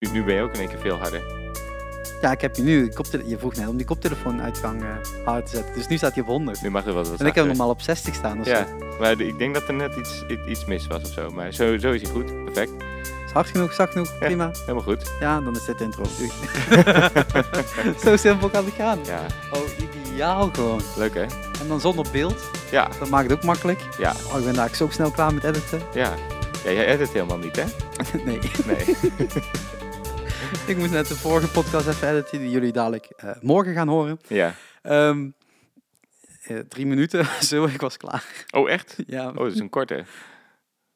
Nu, nu ben je ook in één keer veel harder. Ja, ik heb je nu, je vroeg net om die koptelefoonuitgang eh hard te zetten. Dus nu staat hij op 100. Nu mag er wat wat En ik heb hem normaal op 60 staan. Dus Ja, maar de- ik denk dat er net iets, iets mis was of zo. Maar zo, zo is hij goed. Perfect. is hard genoeg, zacht genoeg, prima. Helemaal goed. Ja, dan is dit de intro. Doei. Zo simpel kan het gaan. Ja, Oh, ideaal gewoon. leuk hè? En dan zonder beeld. Ja, Dat maakt het ook makkelijk. ja, Oh, ik ben eigenlijk zo snel klaar met editen. ja. Ja, jij edit helemaal niet hè? nee, Nee. ik moest net de vorige podcast even editen die jullie dadelijk eh, morgen gaan horen. ja. Ehm, eh, drie minuten, zo, ik was klaar. Oh echt? Ja. Oh, dat is een korte.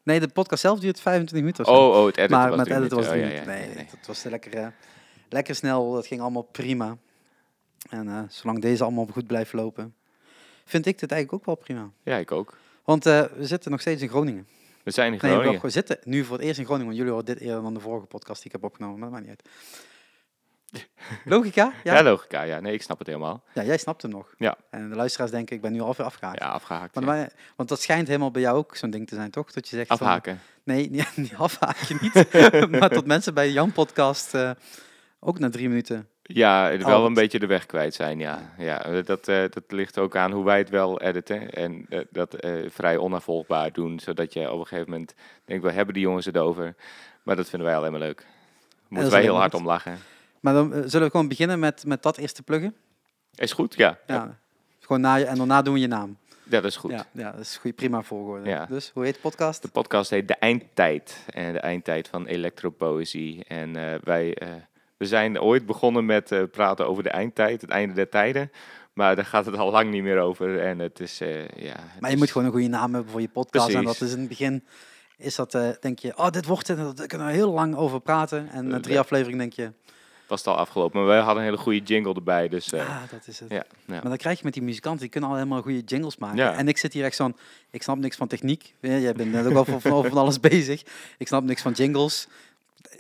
Nee, de podcast zelf duurt 25 minuten of zo. Oh, oh, het editen maar was met drie editen was het minuten. niet. Oh, ja, ja, nee, nee, het was lekker, eh, lekker snel. Dat ging allemaal prima. En zolang deze allemaal goed blijft lopen, vind ik dit eigenlijk ook wel prima. Ja, ik ook. Want we zitten nog steeds in Groningen. We zijn in Nee, Groningen. we zitten nu voor het eerst in Groningen. Want jullie horen dit eerder dan de vorige podcast die ik heb opgenomen. Maar dat maakt niet uit. Logica? Ja? ja, logica. Ja, nee, ik snap het helemaal. Ja, jij snapt hem nog. Ja. En de luisteraars denken, ik ben nu alweer afgehaakt. Ja, afgehaakt. Ja. wij- want dat schijnt helemaal bij jou ook zo'n ding te zijn, toch? Dat je zegt van- Afhaken. nee, niet, niet afhaken niet. maar dat mensen bij Jan podcast eh, ook na drie minuten. Ja, het wel Oh, een beetje de weg kwijt zijn, ja. ja dat, eh, dat ligt ook aan hoe wij het wel editen. En eh, dat eh, vrij onafvolgbaar doen, zodat je op een gegeven moment denkt, we hebben die jongens het over. Maar dat vinden wij alleen maar leuk. Moeten wij heel hard om lachen. Maar dan zullen we gewoon beginnen met, met dat eerste pluggen. Is goed? Ja. Ja. ja. Gewoon na je, en daarna doen we je naam. dat is goed. Ja, ja, dat is goed, prima volgorde. Ja. Dus hoe heet de podcast? De podcast heet De Eindtijd. En de eindtijd van elektropoëzie. En wij we zijn ooit begonnen met eh, praten over de eindtijd, het einde der tijden. Maar daar gaat het al lang niet meer over. En het is, eh, ja... het Maar je is- moet gewoon een goede naam hebben voor je podcast. En dat is in het begin, is dat, eh, denk je, oh, dit wordt het, daar kunnen we heel lang over praten. En na Eh, drie ja. afleveringen denk je, was het al afgelopen. Maar wij hadden een hele goede jingle erbij. Dus eh, ah, dat is het. ja, ja. Maar dan krijg je met die muzikanten, die kunnen al helemaal goede jingles maken. Ja. En ik zit hier echt zo'n, ik snap niks van techniek. Ja, Jij bent net ook van, van, van alles bezig. Ik snap niks van jingles.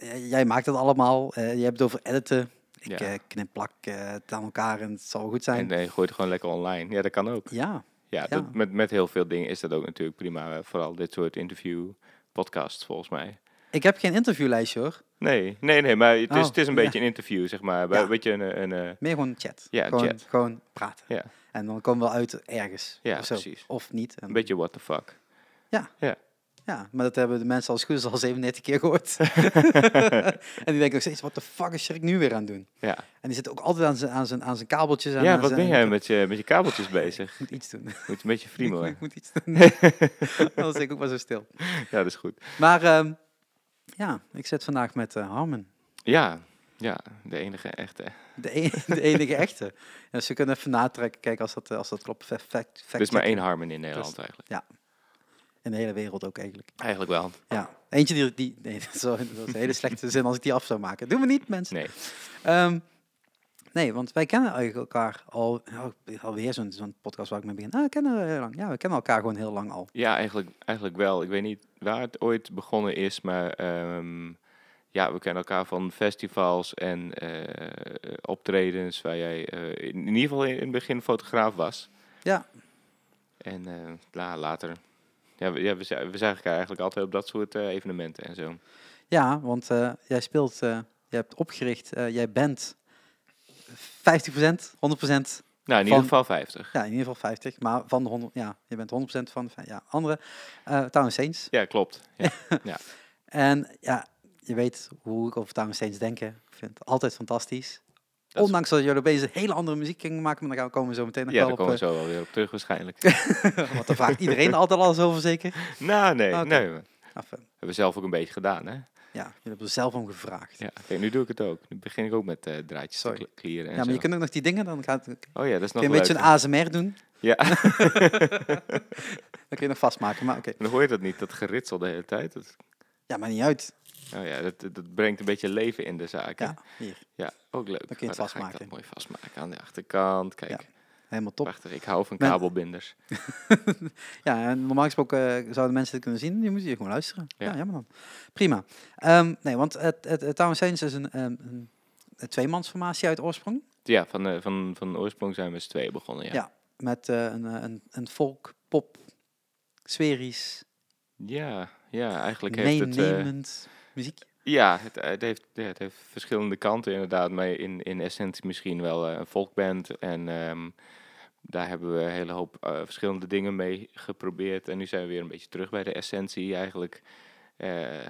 Eh, Jij maakt het allemaal. Eh, je hebt het over editen. Ik Ja. eh, knip, plak het aan elkaar en het zal goed zijn. En nee, gooi het gewoon lekker online. Ja, dat kan ook. ja, Ja, Ja. Dat, met, met heel veel dingen is dat ook natuurlijk prima. Vooral dit soort interview podcasts volgens mij. ik heb geen interviewlijstje hoor. Nee, nee, nee, maar het is, Oh, het is een ja. beetje een interview, zeg maar. Bij- Ja. Weet je, een, een, Meer gewoon chat. Ja, gewoon, chat. gewoon praten. Ja. En dan komen we uit ergens. Ja, of zo. precies. Of niet. En- een beetje what the fuck. Ja, maar dat hebben de mensen als goed is al 37 keer gehoord. en die denken nog steeds, wat de fuck is Sjerk nu weer aan het doen? Ja, En die zit ook altijd aan zijn, aan zijn, aan zijn kabeltjes. En ja aan wat zijn- ben jij met je, met je kabeltjes bezig? Ik moet iets doen. Moet een beetje ik, friemelen. ik moet iets doen. Anders ik ook maar zo stil. Ja, dat is goed. Maar ehm, ja, ik zit vandaag met eh, Harmen. Ja, ja, de enige echte. De, e- de enige echte. Ja, dus we kunnen even natrekken, kijken als dat, eh, als dat klopt. Fact, fact, Er is maar één. Harmon in Nederland eigenlijk. In de hele wereld ook eigenlijk. Eigenlijk wel. Ja, eentje die... die nee, dat is een hele slechte zin als ik die af zou maken. Doen we niet, mensen. Nee. Ehm, nee, want wij kennen eigenlijk elkaar al... Alweer zo'n zo'n podcast waar ik mee begin. Ah, we kennen we heel lang. Ja, we kennen elkaar gewoon heel lang al. Ja, eigenlijk, eigenlijk wel. Ik weet niet waar het ooit begonnen is, maar ehm, ja, we kennen elkaar van festivals en eh, optredens waar jij eh, in, in ieder geval in het begin fotograaf was. Ja, En la, later, ja, we, ja, we, zagen elkaar eigenlijk altijd op dat soort eh, evenementen en zo. ja want eh, jij speelt... eh je hebt opgericht... jij bent 50%, 100%... Nou, in ieder geval 50. Ja, in ieder geval 50. Maar van de 100... Ja, je bent 100% van de... Ja, andere... eh Town Saints. Ja, klopt. Ja. En ja, je weet hoe ik over Town Saints denk. Ik vind het altijd fantastisch. Ondanks dat jullie opeens een hele andere muziek gingen maken, maar daar gaan we komen we zo meteen nog ja, wel daar op. komen we eh, zo wel weer op terug waarschijnlijk. Want daar vraagt iedereen altijd alles over, zeker. nou, nee, nee. Enfin, hebben we zelf ook een beetje gedaan, hè? ja, jullie hebben er zelf om gevraagd. Ja, Ja, kijk, nu doe ik het ook. Nu begin ik ook met eh, draadjes Sorry. te kle- clearen en maar zo. je kunt ook nog die dingen, dan gaat Oh ja, dat is nog je een beetje een. ASMR doen. Ja, Dan kun je nog vastmaken, maar oké. dan hoor je dat niet, dat geritsel de hele tijd. Dat, Ja, maar niet uit. Oh ja, dat, dat brengt een beetje leven in de zaak. hè? Ja, hier. ja ook leuk. Dan kun je het ik vastmaken. dat mooi vastmaken aan de achterkant. Kijk, Ja, Helemaal top. prachtig. Ik hou van kabelbinders. Ja, en normaal gesproken eh, zouden mensen dit kunnen zien. Je moet hier gewoon luisteren. Ja, Ja. jammer dan. Prima. Ehm, nee, want het, het, het Town Saints is een, ehm, een, een tweemansformatie uit oorsprong. Ja, van, eh, van, van oorsprong zijn we met z'n tweeën begonnen, ja. Ja. Met eh, een, een, een folk, pop, sferisch, Ja, ja, eigenlijk heeft het... eh, muziek. Ja, het, het, heeft, ja, het heeft verschillende kanten inderdaad. Maar in, in essentie misschien wel eh, een folkband. En ehm, daar hebben we een hele hoop eh, verschillende dingen mee geprobeerd. En nu zijn we weer een beetje terug bij de essentie eigenlijk. Eh,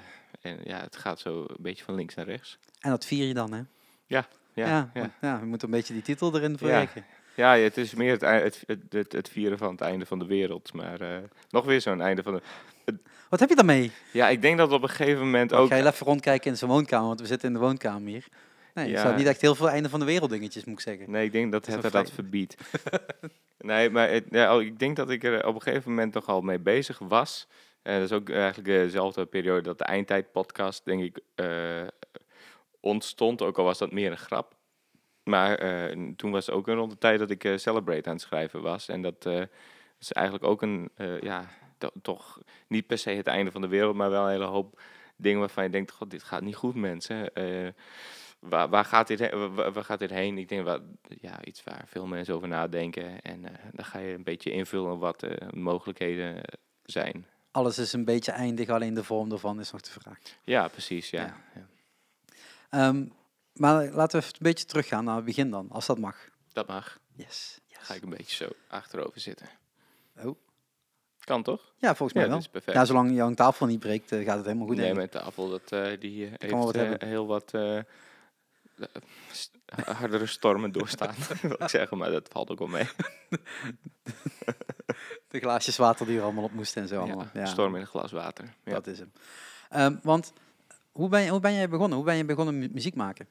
en ja, het gaat zo een beetje van links naar rechts. En dat vier je dan, hè? Ja, Ja, ja. want- ja, we moeten een beetje die titel erin verwerken. Ja, ja, het is meer het, het, het, het, vieren van het einde van de wereld. Maar eh, nog weer zo'n einde van de... Wat heb je daarmee? Ja, ik denk dat op een gegeven moment Ook, ga je even rondkijken in zijn woonkamer, want we zitten in de woonkamer hier. Nee, Ja. staat niet echt heel veel einde van de wereld dingetjes, moet ik zeggen. Nee, ik denk dat het een dat verbiedt. nee, maar het, ja, oh, ik denk dat ik er op een gegeven moment toch al mee bezig was. En dat is ook eigenlijk dezelfde periode dat de Eindtijd-podcast, denk ik, eh, ontstond. Ook al was dat meer een grap. Maar eh, toen was het ook een rond de tijd dat ik eh, Celebrate aan het schrijven was. En dat eh, is eigenlijk ook een, ja, to- toch niet per se het einde van de wereld, maar wel een hele hoop dingen waarvan je denkt, god, dit gaat niet goed, mensen. Waar, waar, gaat dit heen? Waar, waar gaat dit heen? Ik denk, wat, ja, iets waar veel mensen over nadenken. En eh, dan ga je een beetje invullen wat de mogelijkheden zijn. Alles is een beetje eindig, alleen de vorm ervan is nog de vraag. Ja, precies, ja. Ja. ja. Ehm, maar laten we even een beetje teruggaan naar het begin dan, als dat mag. Dat mag. Yes. Ga ik een beetje zo achterover zitten. Oh. Kan toch? Ja, volgens mij ja, wel. dat is perfect. Ja, zolang jouw tafel niet breekt, eh, gaat het helemaal goed. nee, mijn tafel, dat, eh, die eh, wat heel wat st- hardere stormen doorstaan, wil ik zeggen. Maar dat valt ook wel mee. De glaasjes water die er allemaal op moesten en zo allemaal. Ja, Ja, Storm in een glas water. Ja. dat is hem. Ehm, want hoe ben, je, hoe ben jij begonnen? Hoe ben je begonnen met muziek maken?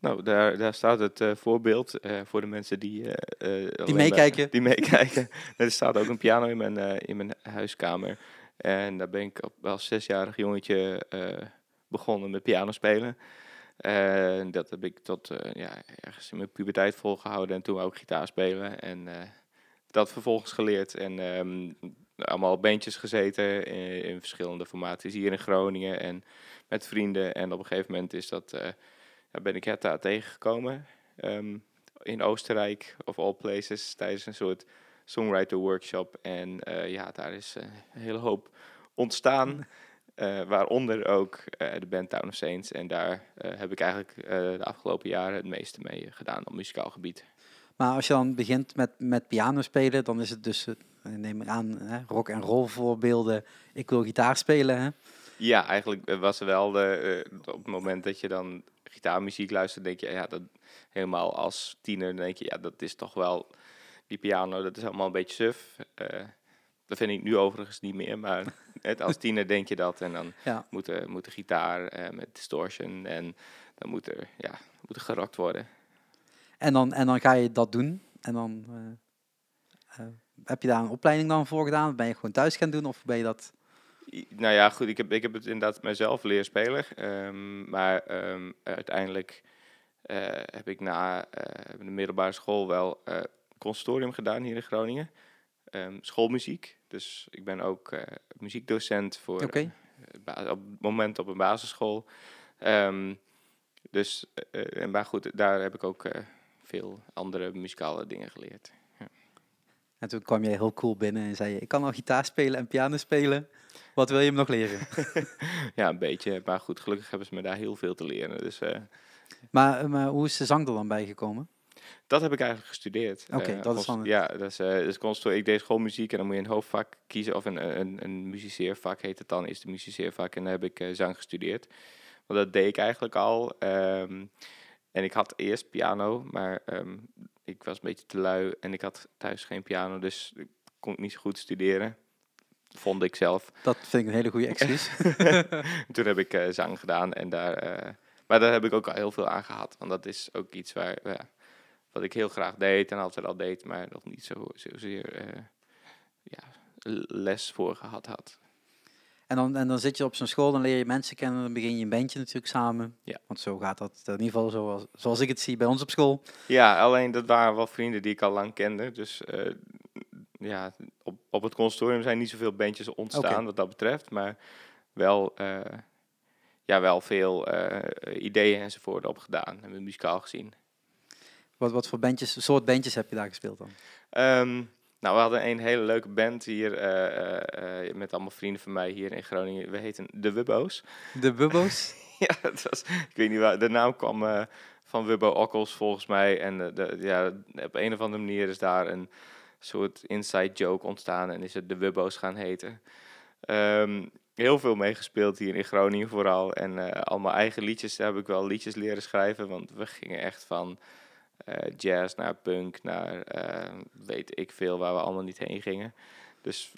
Nou, daar, daar staat het eh, voorbeeld eh, voor de mensen die... eh, maar- meekijken. Die meekijken. er staat ook een piano in mijn, in mijn huiskamer. En daar ben ik als zesjarig jongetje begonnen met piano spelen. En dat heb ik tot ja, ergens in mijn puberteit volgehouden. En toen ook gitaar spelen. En dat vervolgens geleerd. En ehm, allemaal op bandjes gezeten in, in verschillende formaties hier in Groningen. En met vrienden. En op een gegeven moment is dat, ja, ben ik Herta tegengekomen. ehm, in Oostenrijk, of all places, tijdens een soort songwriter workshop. En eh, ja, daar is eh, een hele hoop ontstaan. eh, waaronder ook de band Town of Saints. En daar heb ik eigenlijk de afgelopen jaren het meeste mee gedaan op muzikaal gebied. Maar als je dan begint met, met piano spelen, dan is het dus, neem ik aan, hè, rock en roll voorbeelden. Ik wil gitaar spelen. Hè? Ja, eigenlijk was wel de, op het moment dat je dan gitaarmuziek luistert, denk je, ja, dat helemaal als tiener, dan denk je, ja, dat is toch wel die piano, dat is allemaal een beetje suf. Eh, dat vind ik nu overigens niet meer, maar het, als tiener denk je dat. En dan Ja. moet de, moet de gitaar eh, met distortion en dan moet er, ja, moet er gerokt worden. En, dan, en dan ga je dat doen. En dan eh, heb je daar een opleiding dan voor gedaan? Ben je gewoon thuis gaan doen of ben je dat... Nou ja, goed, ik heb, ik heb het inderdaad mezelf leren spelen. ehm, maar ehm, uiteindelijk eh, heb ik na eh, de middelbare school wel eh conservatorium gedaan hier in Groningen. Ehm, schoolmuziek. Dus ik ben ook muziekdocent voor op het moment op een basisschool. Dus, en maar goed, daar heb ik ook veel andere muzikale dingen geleerd. En toen kwam jij heel cool binnen en zei je, ik kan al gitaar spelen en piano spelen. Wat wil je me nog leren? Ja, een beetje. Maar goed, gelukkig hebben ze me daar heel veel te leren. Dus eh, maar, maar hoe is de zang er dan bij gekomen? Dat heb ik eigenlijk gestudeerd. Oké, Eh, dat is het- Ja, dat is, eh dus conservatorium. ik deed schoolmuziek en dan moet je een hoofdvak kiezen. Of een, een, een muziceervak heet het dan, is de muziceervak. En dan heb ik eh, zang gestudeerd. Want dat deed ik eigenlijk al. ehm, en ik had eerst piano, maar ehm, ik was een beetje te lui. En ik had thuis geen piano, dus ik kon niet zo goed studeren. Vond ik zelf. Dat vind ik een hele goede excuus. Toen heb ik eh, zang gedaan en daar, eh, maar daar heb ik ook al heel veel aan gehad. Want dat is ook iets waar, wat ik heel graag deed en altijd al deed, maar nog niet zo, zozeer eh, ja, les voor gehad had. En dan, en dan zit je op zo'n school, dan leer je mensen kennen, dan begin je een bandje natuurlijk samen. Ja. Want zo gaat dat in ieder geval zoals, zoals ik het zie bij ons op school. Ja, alleen dat waren wel vrienden die ik al lang kende. Dus ja, op, op het consortium zijn niet zoveel bandjes ontstaan wat dat betreft. Maar wel, eh, ja, wel veel eh, ideeën enzovoort opgedaan. Hebben we muzikaal gezien. Wat, wat voor bandjes, soort bandjes heb je daar gespeeld dan? Ehm, nou, we hadden een hele leuke band hier eh, met allemaal vrienden van mij hier in Groningen. We heten De Wubbo's. De Bubbo's? ja, het was, ik weet niet waar. De naam kwam van Wubbo Okkels volgens mij. En de, ja, op een of andere manier is daar een soort inside joke ontstaan. En is het de Wubbo's gaan heten. Ehm, heel veel meegespeeld hier in Groningen vooral. En eh al mijn eigen liedjes daar heb ik wel liedjes leren schrijven. Want we gingen echt van eh, jazz naar punk naar eh, weet ik veel waar we allemaal niet heen gingen. Dus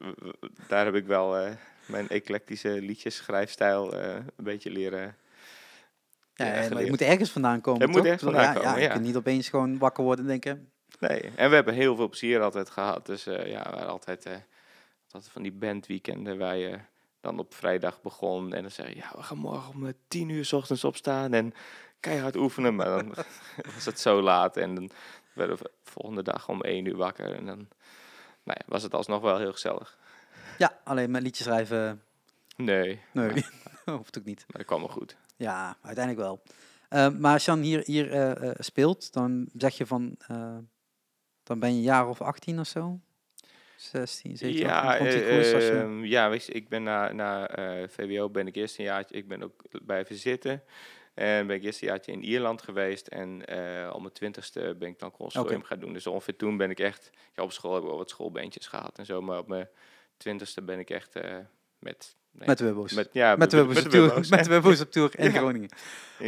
daar heb ik wel eh, mijn eclectische liedjesschrijfstijl een beetje leren. Ja, maar het moet ergens vandaan komen, Het moet ergens vandaan ja, komen, Ja, je kunt niet opeens gewoon wakker worden en denken... Nee, en we hebben heel veel plezier altijd gehad. Dus eh, ja, we waren altijd, altijd van die bandweekenden waar je dan op vrijdag begon. En dan zei je, ja, we gaan morgen om eh, tien uur 's ochtends opstaan en keihard oefenen. Maar dan was het zo laat en dan werden we de volgende dag om één uur wakker. En dan nou ja, was het alsnog wel heel gezellig. Ja, alleen met liedjes schrijven... Nee, Nee, hoeft ook niet. maar dat kwam wel goed. Ja, uiteindelijk wel. Maar als je dan hier, hier speelt, dan zeg je van... dan ben je een jaar of 18 of zo? 16, 17, Ja, 18, vond je het goed als je- ehm, ja weet je, ik ben na, na eh, VWO ben ik eerst een jaartje, ik ben ook blijven zitten. En ben ik eerst een jaartje in Ierland geweest. En eh om mijn twintigste ben ik dan consortium Oké. gaan doen. Dus ongeveer toen ben ik echt, ja, op school heb ik wel wat schoolbeentjes gehad en zo. Maar op mijn twintigste ben ik echt met, nee, met de Wubbo's. met, ja, Met de met- met tour, met op tour in Ja. Groningen.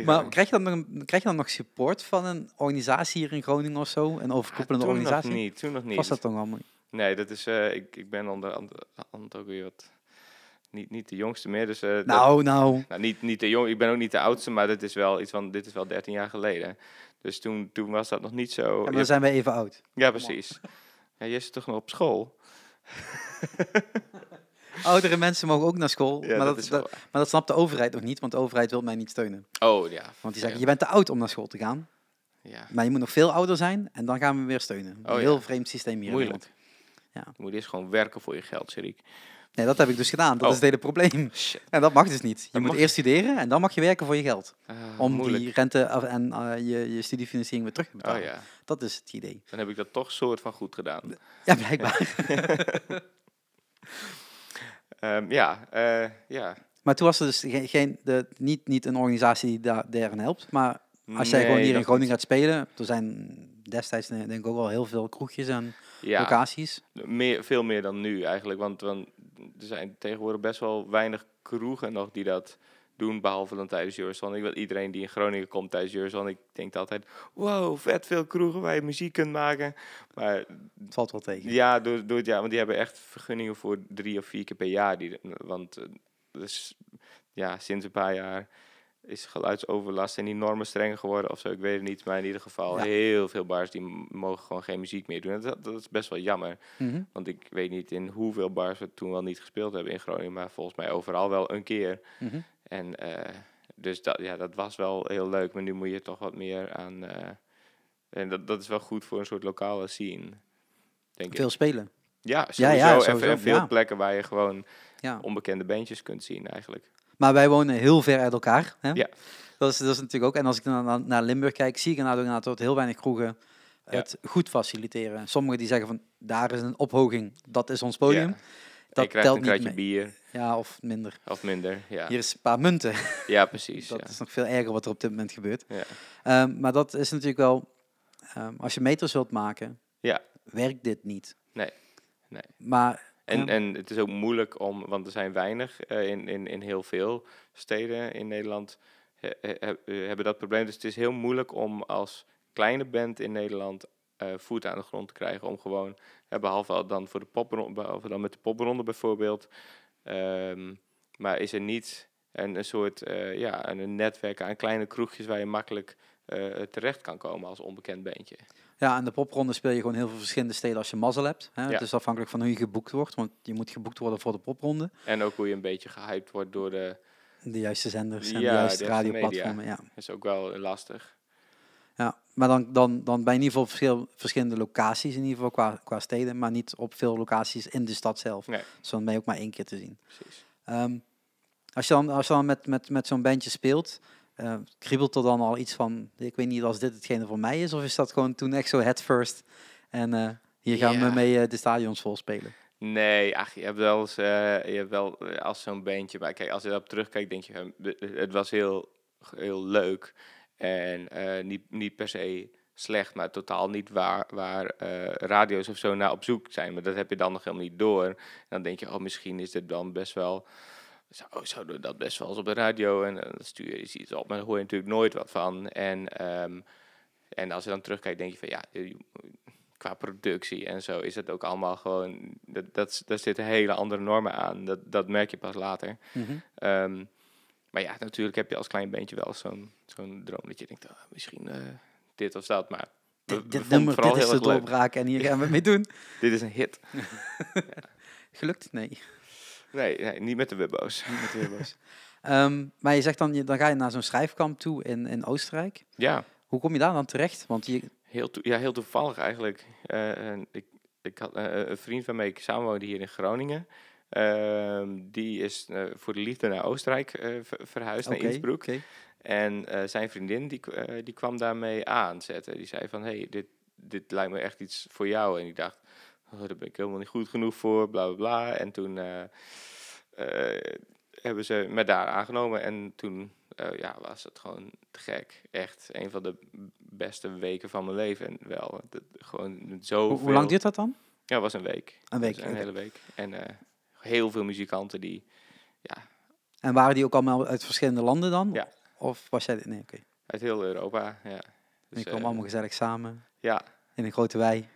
Maar krijg je, dan nog, krijg je dan nog support van een organisatie hier in Groningen of zo? Een overkoepelende toen organisatie? nog niet, toen nog niet. Was dat dan allemaal? Nee, dat is, eh, ik, ik ben onder andere ook weer wat, niet, niet de jongste meer. Dus, eh, dat- Nou, nou. Nou, niet, niet de jong, ik ben ook niet de oudste, maar dit is wel iets van, dit is wel 13 jaar geleden. Dus toen, toen was dat nog niet zo. Ja, dan zijn wij even oud. ja, precies. Ja, jij zit toch nog op school? Oudere mensen mogen ook naar school. Ja, maar, dat maar dat snapt de overheid nog niet, want de overheid wil mij niet steunen. Oh ja. Want die zeggen, je bent te oud om naar school te gaan. Ja, Maar je moet nog veel ouder zijn en dan gaan we weer steunen. Oh, een ja. heel vreemd systeem hier in moeilijk. Ja. Je moet eerst gewoon werken voor je geld, Sherik. Nee, dat heb ik dus gedaan. Dat Oh. is het hele probleem. Shit. En dat mag dus niet. Je Dat moet mag eerst studeren en dan mag je werken voor je geld. Ah, Om moeilijk. die rente en eh, je, je studiefinanciering weer terug te Oh betalen. ja, Dat is het idee. dan heb ik dat toch soort van goed gedaan. Ja, blijkbaar. Ehm, ja, eh, ja. Maar toen was er dus geen, geen de, niet, niet een organisatie die daar, daarin helpt. Maar als jij Nee, gewoon hier in Groningen gaat spelen, er zijn destijds denk ik ook wel heel veel kroegjes en Ja, locaties. meer, veel meer dan nu eigenlijk. Want, want er zijn tegenwoordig best wel weinig kroegen nog die dat doen, behalve dan tijdens Eurozone. Ik weet iedereen die in Groningen komt tijdens Eurozone, ik denk altijd, wow, vet veel kroegen waar je muziek kunt maken. Maar Het valt wel tegen. ja, door, door het jaar, want die hebben echt vergunningen voor drie of vier keer per jaar. Die, want dus, ja, sinds een paar jaar is geluidsoverlast en die normen strenger geworden of zo. Ik weet het niet, maar in ieder geval Ja. heel veel bars die mogen gewoon geen muziek meer doen. En Dat, dat is best wel jammer. Mhm. Want ik weet niet in hoeveel bars we toen wel niet gespeeld hebben in Groningen, maar volgens mij overal wel een keer. Mhm. En eh, dus dat, ja, dat was wel heel leuk, maar nu moet je toch wat meer aan. eh, en dat, dat is wel goed voor een soort lokale scene. Denk ik. Veel spelen. Ja, sowieso. ja, en- sowieso, en veel ja. plekken waar je gewoon onbekende bandjes kunt zien eigenlijk. Maar wij wonen heel ver uit elkaar. Hè? Ja. Dat, is, dat is natuurlijk ook. En als ik dan naar, naar Limburg kijk, zie ik inderdaad ook heel weinig kroegen het goed faciliteren. Sommigen die zeggen van, daar is een ophoging, dat is ons podium. Dat je krijgt telt een niet kratje mee. bier Ja, of minder. of minder. Ja, Hier is een paar munten. ja precies. Dat ja. is nog veel erger wat er op dit moment gebeurt. Ja. Ehm, maar dat is natuurlijk wel, ehm, als je meters wilt maken, Ja. werkt dit niet. Nee, nee. Maar En, en het is ook moeilijk om, want er zijn weinig eh, in, in, in heel veel steden in Nederland he- he- he- hebben dat probleem. Dus het is heel moeilijk om als kleine band in Nederland eh, voet aan de grond te krijgen. Om gewoon, eh, behalve al dan voor de popronde, behalve dan met de popronde bijvoorbeeld. Ehm, maar is er niet een, een soort eh, ja, een, netwerk aan kleine kroegjes waar je makkelijk eh, terecht kan komen als onbekend bandje. ja, aan de popronde speel je gewoon heel veel verschillende steden als je mazzel hebt. Hè? Ja. Het is afhankelijk van hoe je geboekt wordt, want je moet geboekt worden voor de popronde. En ook hoe je een beetje gehyped wordt door de, De juiste zenders en Ja, de juiste radioplatformen. Ja. is ook wel lastig. Ja. Maar dan, dan, dan je in ieder geval verschil, verschillende locaties, in ieder geval qua, qua steden, maar niet op veel locaties in de stad zelf. Nee. Dus dan ben je ook maar één keer te zien. Precies. Ehm, als je dan, als je dan met, met, met zo'n bandje speelt, eh, kriebelt er dan al iets van, ik weet niet als dit hetgene voor mij is, of is dat gewoon toen echt zo head first en eh, hier gaan we mee eh, de stadions vol spelen? Nee, ach, je hebt wel eens, je hebt wel als zo'n bandje, maar kijk, als je daarop terugkijkt, denk je, het was heel heel leuk. En eh, niet, niet per se slecht, maar totaal niet waar, waar eh, radio's of zo naar op zoek zijn. Maar dat heb je dan nog helemaal niet door. En dan denk je, oh, misschien is dit dan best wel... Zou, zouden we dat best wel eens op de radio? En dan stuur je iets op, maar daar hoor je natuurlijk nooit wat van. En, ehm, en als je dan terugkijkt, denk je van, ja, qua productie en zo is het ook allemaal gewoon... Dat, dat, daar zitten hele andere normen aan. Dat, dat merk je pas later. Mhm. Ehm, maar ja, natuurlijk heb je als klein beentje wel zo'n zo'n droom dat je denkt, ah, misschien eh, dit of dat. Maar we- Dit, dit nummer, dit is de doorbraak en hier gaan we mee doen. Dit is een hit. Gelukt? Nee, Nee, nee niet met de wibbo's. niet met de. Ehm, maar je zegt dan, dan ga je naar zo'n schrijfkamp toe in, in Oostenrijk. Ja, Hoe kom je daar dan terecht? Want je, heel, ja, heel toevallig eigenlijk. Eh, ik, ik had eh, een vriend waarmee ik samenwoonde hier in Groningen. Ehm, die is eh, voor de liefde naar Oostenrijk eh, ver- verhuisd, naar Innsbruck. En eh, zijn vriendin die, die kwam daarmee aanzetten. Die zei van, hey, dit, dit lijkt me echt iets voor jou. En ik dacht, oh, daar ben ik helemaal niet goed genoeg voor, bla bla bla. En toen hebben ze me daar aangenomen. En toen ja, was het gewoon te gek. Echt een van de beste weken van mijn leven. En wel, dat, gewoon zo Hoe, hoe lang duurt dat dan? Ja, het was een week. Een week, Dus een hele week. En heel veel muzikanten die En waren die ook allemaal uit verschillende landen dan? Ja. Of was jij... Nee, oké. uit heel Europa, ja. En Dus, die kwamen eh, allemaal gezellig samen Ja, in een grote wei.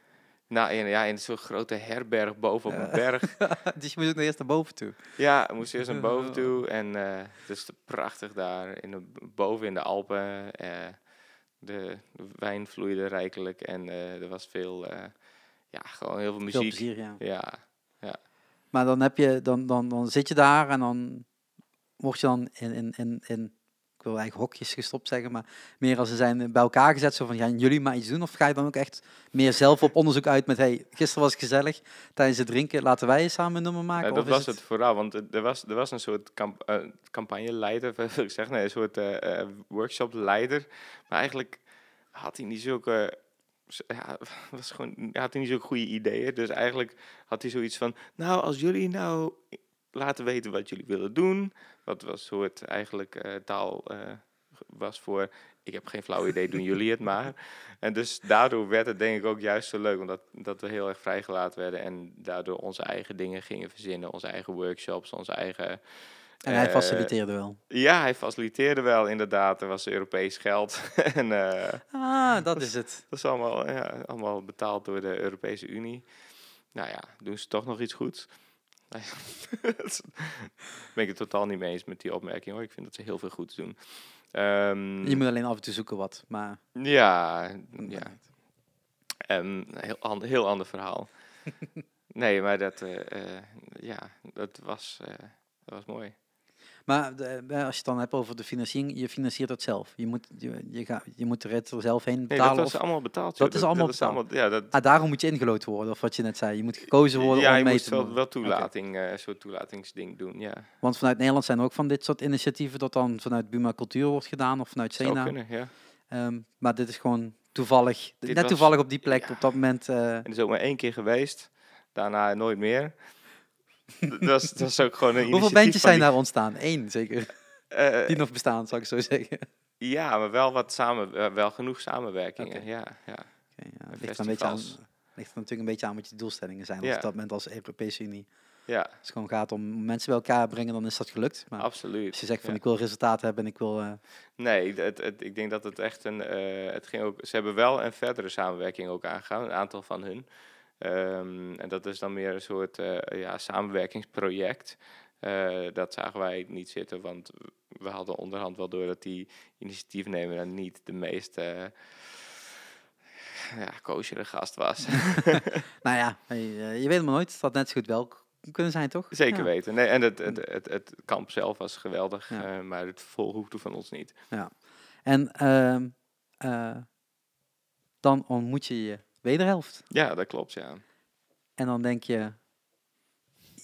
Nou, in, ja, in zo'n grote herberg boven op een Ja. berg. dus je moet ook nog eerst naar boven toe. Ja, we moesten eerst naar boven toe. En eh, het is prachtig daar. In de, boven in de Alpen. eh, de wijn vloeide rijkelijk. En er was veel, ja, gewoon heel veel Veel muziek. plezier, ja. Ja, Maar dan, heb je, dan, dan, dan zit je daar en dan word je dan in, in, in, in ik wil eigenlijk hokjes gestopt zeggen, maar meer als ze zijn bij elkaar gezet, zo van gaan jullie maar iets doen? Of ga je dan ook echt meer zelf op onderzoek uit met, hey, gisteren was het gezellig, tijdens het drinken, laten wij samen een nummer maken? Ja, dat was het vooral. Want er was, er was een soort kamp, eh, campagneleider, wil ik zeggen. Nee, een soort eh, workshopleider. Maar eigenlijk had hij niet zulke... Ja, was gewoon, had hij niet zulke goede ideeën. Dus eigenlijk had hij zoiets van... Nou, als jullie nou laten weten wat jullie willen doen... Wat was soort eigenlijk eh, taal eh, was voor... Ik heb geen flauw idee, doen jullie het maar. En dus daardoor werd het denk ik ook juist zo leuk, omdat dat we heel erg vrijgelaten werden en daardoor onze eigen dingen gingen verzinnen, onze eigen workshops, onze eigen... En hij eh, faciliteerde wel. Ja, hij faciliteerde wel inderdaad. Er was Europees geld en eh, Ah, dat is het. dat is allemaal, ja, allemaal betaald door de Europese Unie. Nou ja, doen ze toch nog iets goeds? Ja, ben ik het totaal niet mee eens met die opmerking hoor. Ik vind dat ze heel veel goeds doen. Ehm, Je moet alleen af en toe zoeken wat, maar... ja, ja. Heel, ander, heel ander verhaal. nee, maar dat, eh, ja, dat was, dat was mooi. Maar de- eh, als je het dan hebt over de financiering, je financiert het zelf. Je moet, je, je, gaat, je moet de rit er zelf heen Nee, betalen. dat of- allemaal betaald. dat is allemaal ja, dat, ah, daarom moet je ingeloten worden, of wat je net zei. Je moet gekozen worden ja, om je mee te doen. wel toelating, eh, soort toelatingsding doen, ja. Want vanuit Nederland zijn er ook van dit soort initiatieven dat dan vanuit Buma Cultuur wordt gedaan of vanuit Sena. kunnen, ja. Ehm, maar dit is gewoon toevallig, Dit net was- toevallig op die plek ja. op dat moment. eh, En dat is ook maar één keer geweest. Daarna nooit meer. dat, was ook gewoon een hoeveel bandjes zijn die- daar ontstaan? Eén zeker. Eh, Die nog bestaan, zou ik zo zeggen. ja, maar wel wat samen, eh, wel genoeg samenwerkingen. Ja, ja. Ja, ligt, een beetje aan, ligt natuurlijk een beetje aan wat je doelstellingen zijn. Als Ja. op dat moment als Europese Unie. ja, Als het gewoon gaat om mensen bij elkaar brengen, dan is dat gelukt. Maar absoluut. als je zegt van Ja. ik wil resultaat hebben en ik wil... eh, Nee, het, het, ik denk dat het echt een. het ging ook, ze hebben wel een verdere samenwerking ook aangegaan, een aantal van hun. Ehm, en dat is dan meer een soort eh, ja, samenwerkingsproject. Eh, dat zagen wij niet zitten, want we hadden onderhand wel door dat die initiatiefnemer dan niet de meest eh ja, koosjere gast was. nou ja, je weet maar nooit. Het had net zo goed wel kunnen zijn, toch? Zeker Ja. weten. Nee, en het, het, het, het kamp zelf was geweldig, Ja. maar het vol hoefde van ons niet. En ehm, eh, dan ontmoet je je wederhelft. Ja, dat klopt, ja. En dan denk je,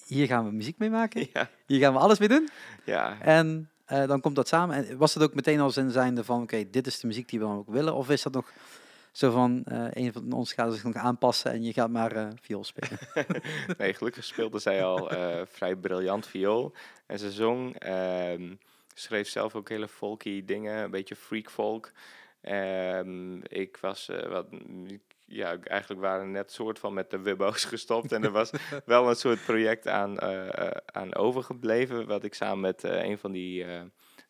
hier gaan we muziek mee maken. Ja, Hier gaan we alles mee doen. ja. En eh, dan komt dat samen. En was het ook meteen al in zijnde van, oké, dit is de muziek die we dan ook willen? Of is dat nog zo van, eh, een van ons gaat zich nog aanpassen en je gaat maar eh viool spelen? Nee, gelukkig speelde zij al vrij briljant viool. En ze zong ehm, schreef zelf ook hele folky dingen, een beetje freak folk. Ehm, ik was eh, wat, ja, eigenlijk waren net soort van met de wibbo's gestopt. en er was wel een soort project aan, eh, eh, aan overgebleven, wat ik samen met eh, een van die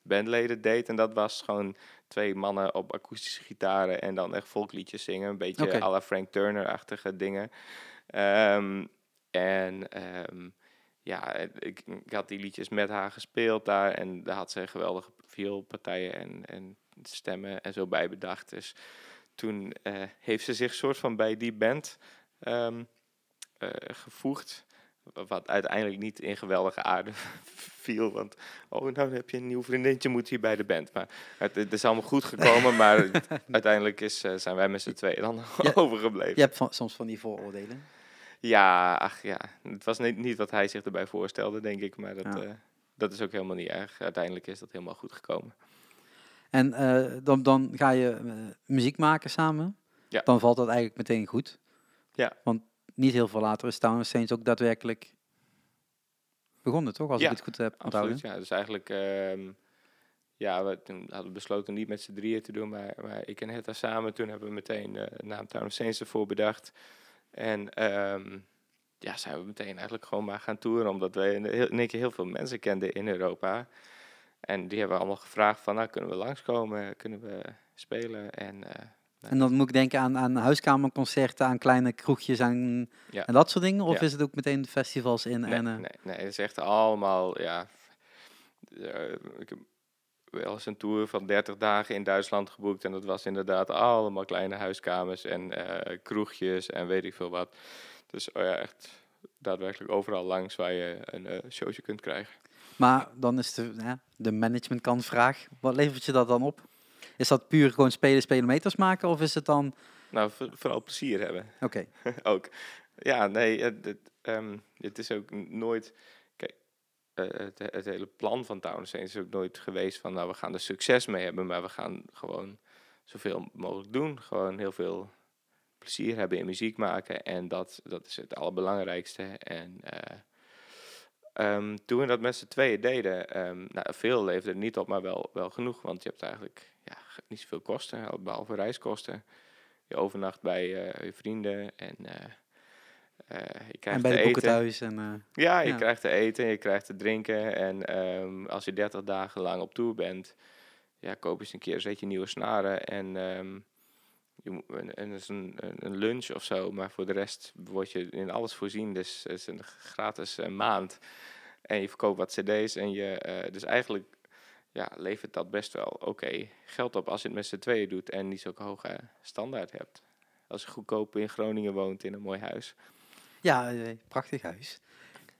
bandleden deed. En dat was gewoon twee mannen op akoestische gitaren en dan echt folkliedjes zingen. Een beetje Oké. à la Frank Turner-achtige dingen. Ehm, en ehm, ja, ik, ik had die liedjes met haar gespeeld daar. En daar had ze geweldige vioolpartijen en, en stemmen en zo bij bedacht. Dus toen eh, heeft ze zich soort van bij die band ehm, eh, gevoegd. wa- Wat uiteindelijk niet in geweldige aarde viel. Want, oh, nou heb je een nieuw vriendinnetje, moet hier bij de band. Maar het, het is allemaal goed gekomen. maar uiteindelijk is, eh, zijn wij met z'n tweeën dan Ja. overgebleven. Je hebt van- soms van die vooroordelen. Ja, ach ja. Het was niet, niet wat hij zich erbij voorstelde, denk ik. Maar dat, Ja. dat is ook helemaal niet erg. Uiteindelijk is dat helemaal goed gekomen. En eh, dan, dan ga je eh, muziek maken samen. Ja. Dan valt dat eigenlijk meteen goed. Ja. Want niet heel veel later is Town of Saints ook daadwerkelijk begonnen, toch? Als Ja, ik het goed heb onthouden. Absoluut, ja. Dus eigenlijk, ehm, ja, we toen hadden we besloten niet met z'n drieën te doen, maar, maar ik en Hetta samen. Toen hebben we meteen eh, de naam Town of Saints ervoor bedacht. En ehm, ja, zijn we meteen eigenlijk gewoon maar gaan toeren, omdat we in, in één keer heel veel mensen kenden in Europa. En die hebben allemaal gevraagd van, nou, kunnen we langskomen, kunnen we spelen? En eh, En dan moet ik denken aan, aan huiskamerconcerten, aan kleine kroegjes en, Ja. en dat soort dingen. Of Ja. is het ook meteen festivals in? Nee, en, eh, nee, nee, het is echt allemaal, ja. eh, ik heb wel eens een tour van 30 dagen in Duitsland geboekt. En dat was inderdaad allemaal kleine huiskamers en kroegjes en weet ik veel wat. Dus oh ja, echt daadwerkelijk overal langs waar je een showtje kunt krijgen. Maar dan is de, ja, de managementkant vraag. Wat levert je dat dan op? Is dat puur gewoon spelen, spelen, meters maken? Of is het dan... Nou, voor- vooral plezier hebben. Oké, ook. Ja, nee, het, het, ehm, het is ook nooit. Kijk, eh, het, het hele plan van Town Saints is ook nooit geweest van, nou, we gaan er succes mee hebben, maar we gaan gewoon zoveel mogelijk doen. Gewoon heel veel plezier hebben in muziek maken en dat, dat is het allerbelangrijkste. En eh, ehm, toen we dat met z'n tweeën deden, ehm, nou, veel leverde er niet op, maar wel, wel genoeg, want je hebt eigenlijk ja, niet zoveel kosten, behalve reiskosten. Je overnacht bij eh, je vrienden en eh, eh, je krijgt en bij te de boeken eten. thuis. En, Ja, je Ja. krijgt te eten, je krijgt te drinken. En ehm, als je 30 dagen lang op tour bent, ja, koop eens een keer een setje nieuwe snaren. En, je en, is een, een- lunch of zo. Maar voor de rest word je in alles voorzien. Dus het is een gratis eh, maand. En je verkoopt wat cd's. En je, eh, dus eigenlijk ja, levert dat best wel oké geld op als je het met z'n tweeën doet. En niet zo'n hoge standaard hebt. Als je goedkoop in Groningen woont in een mooi huis. ja, eh, prachtig huis.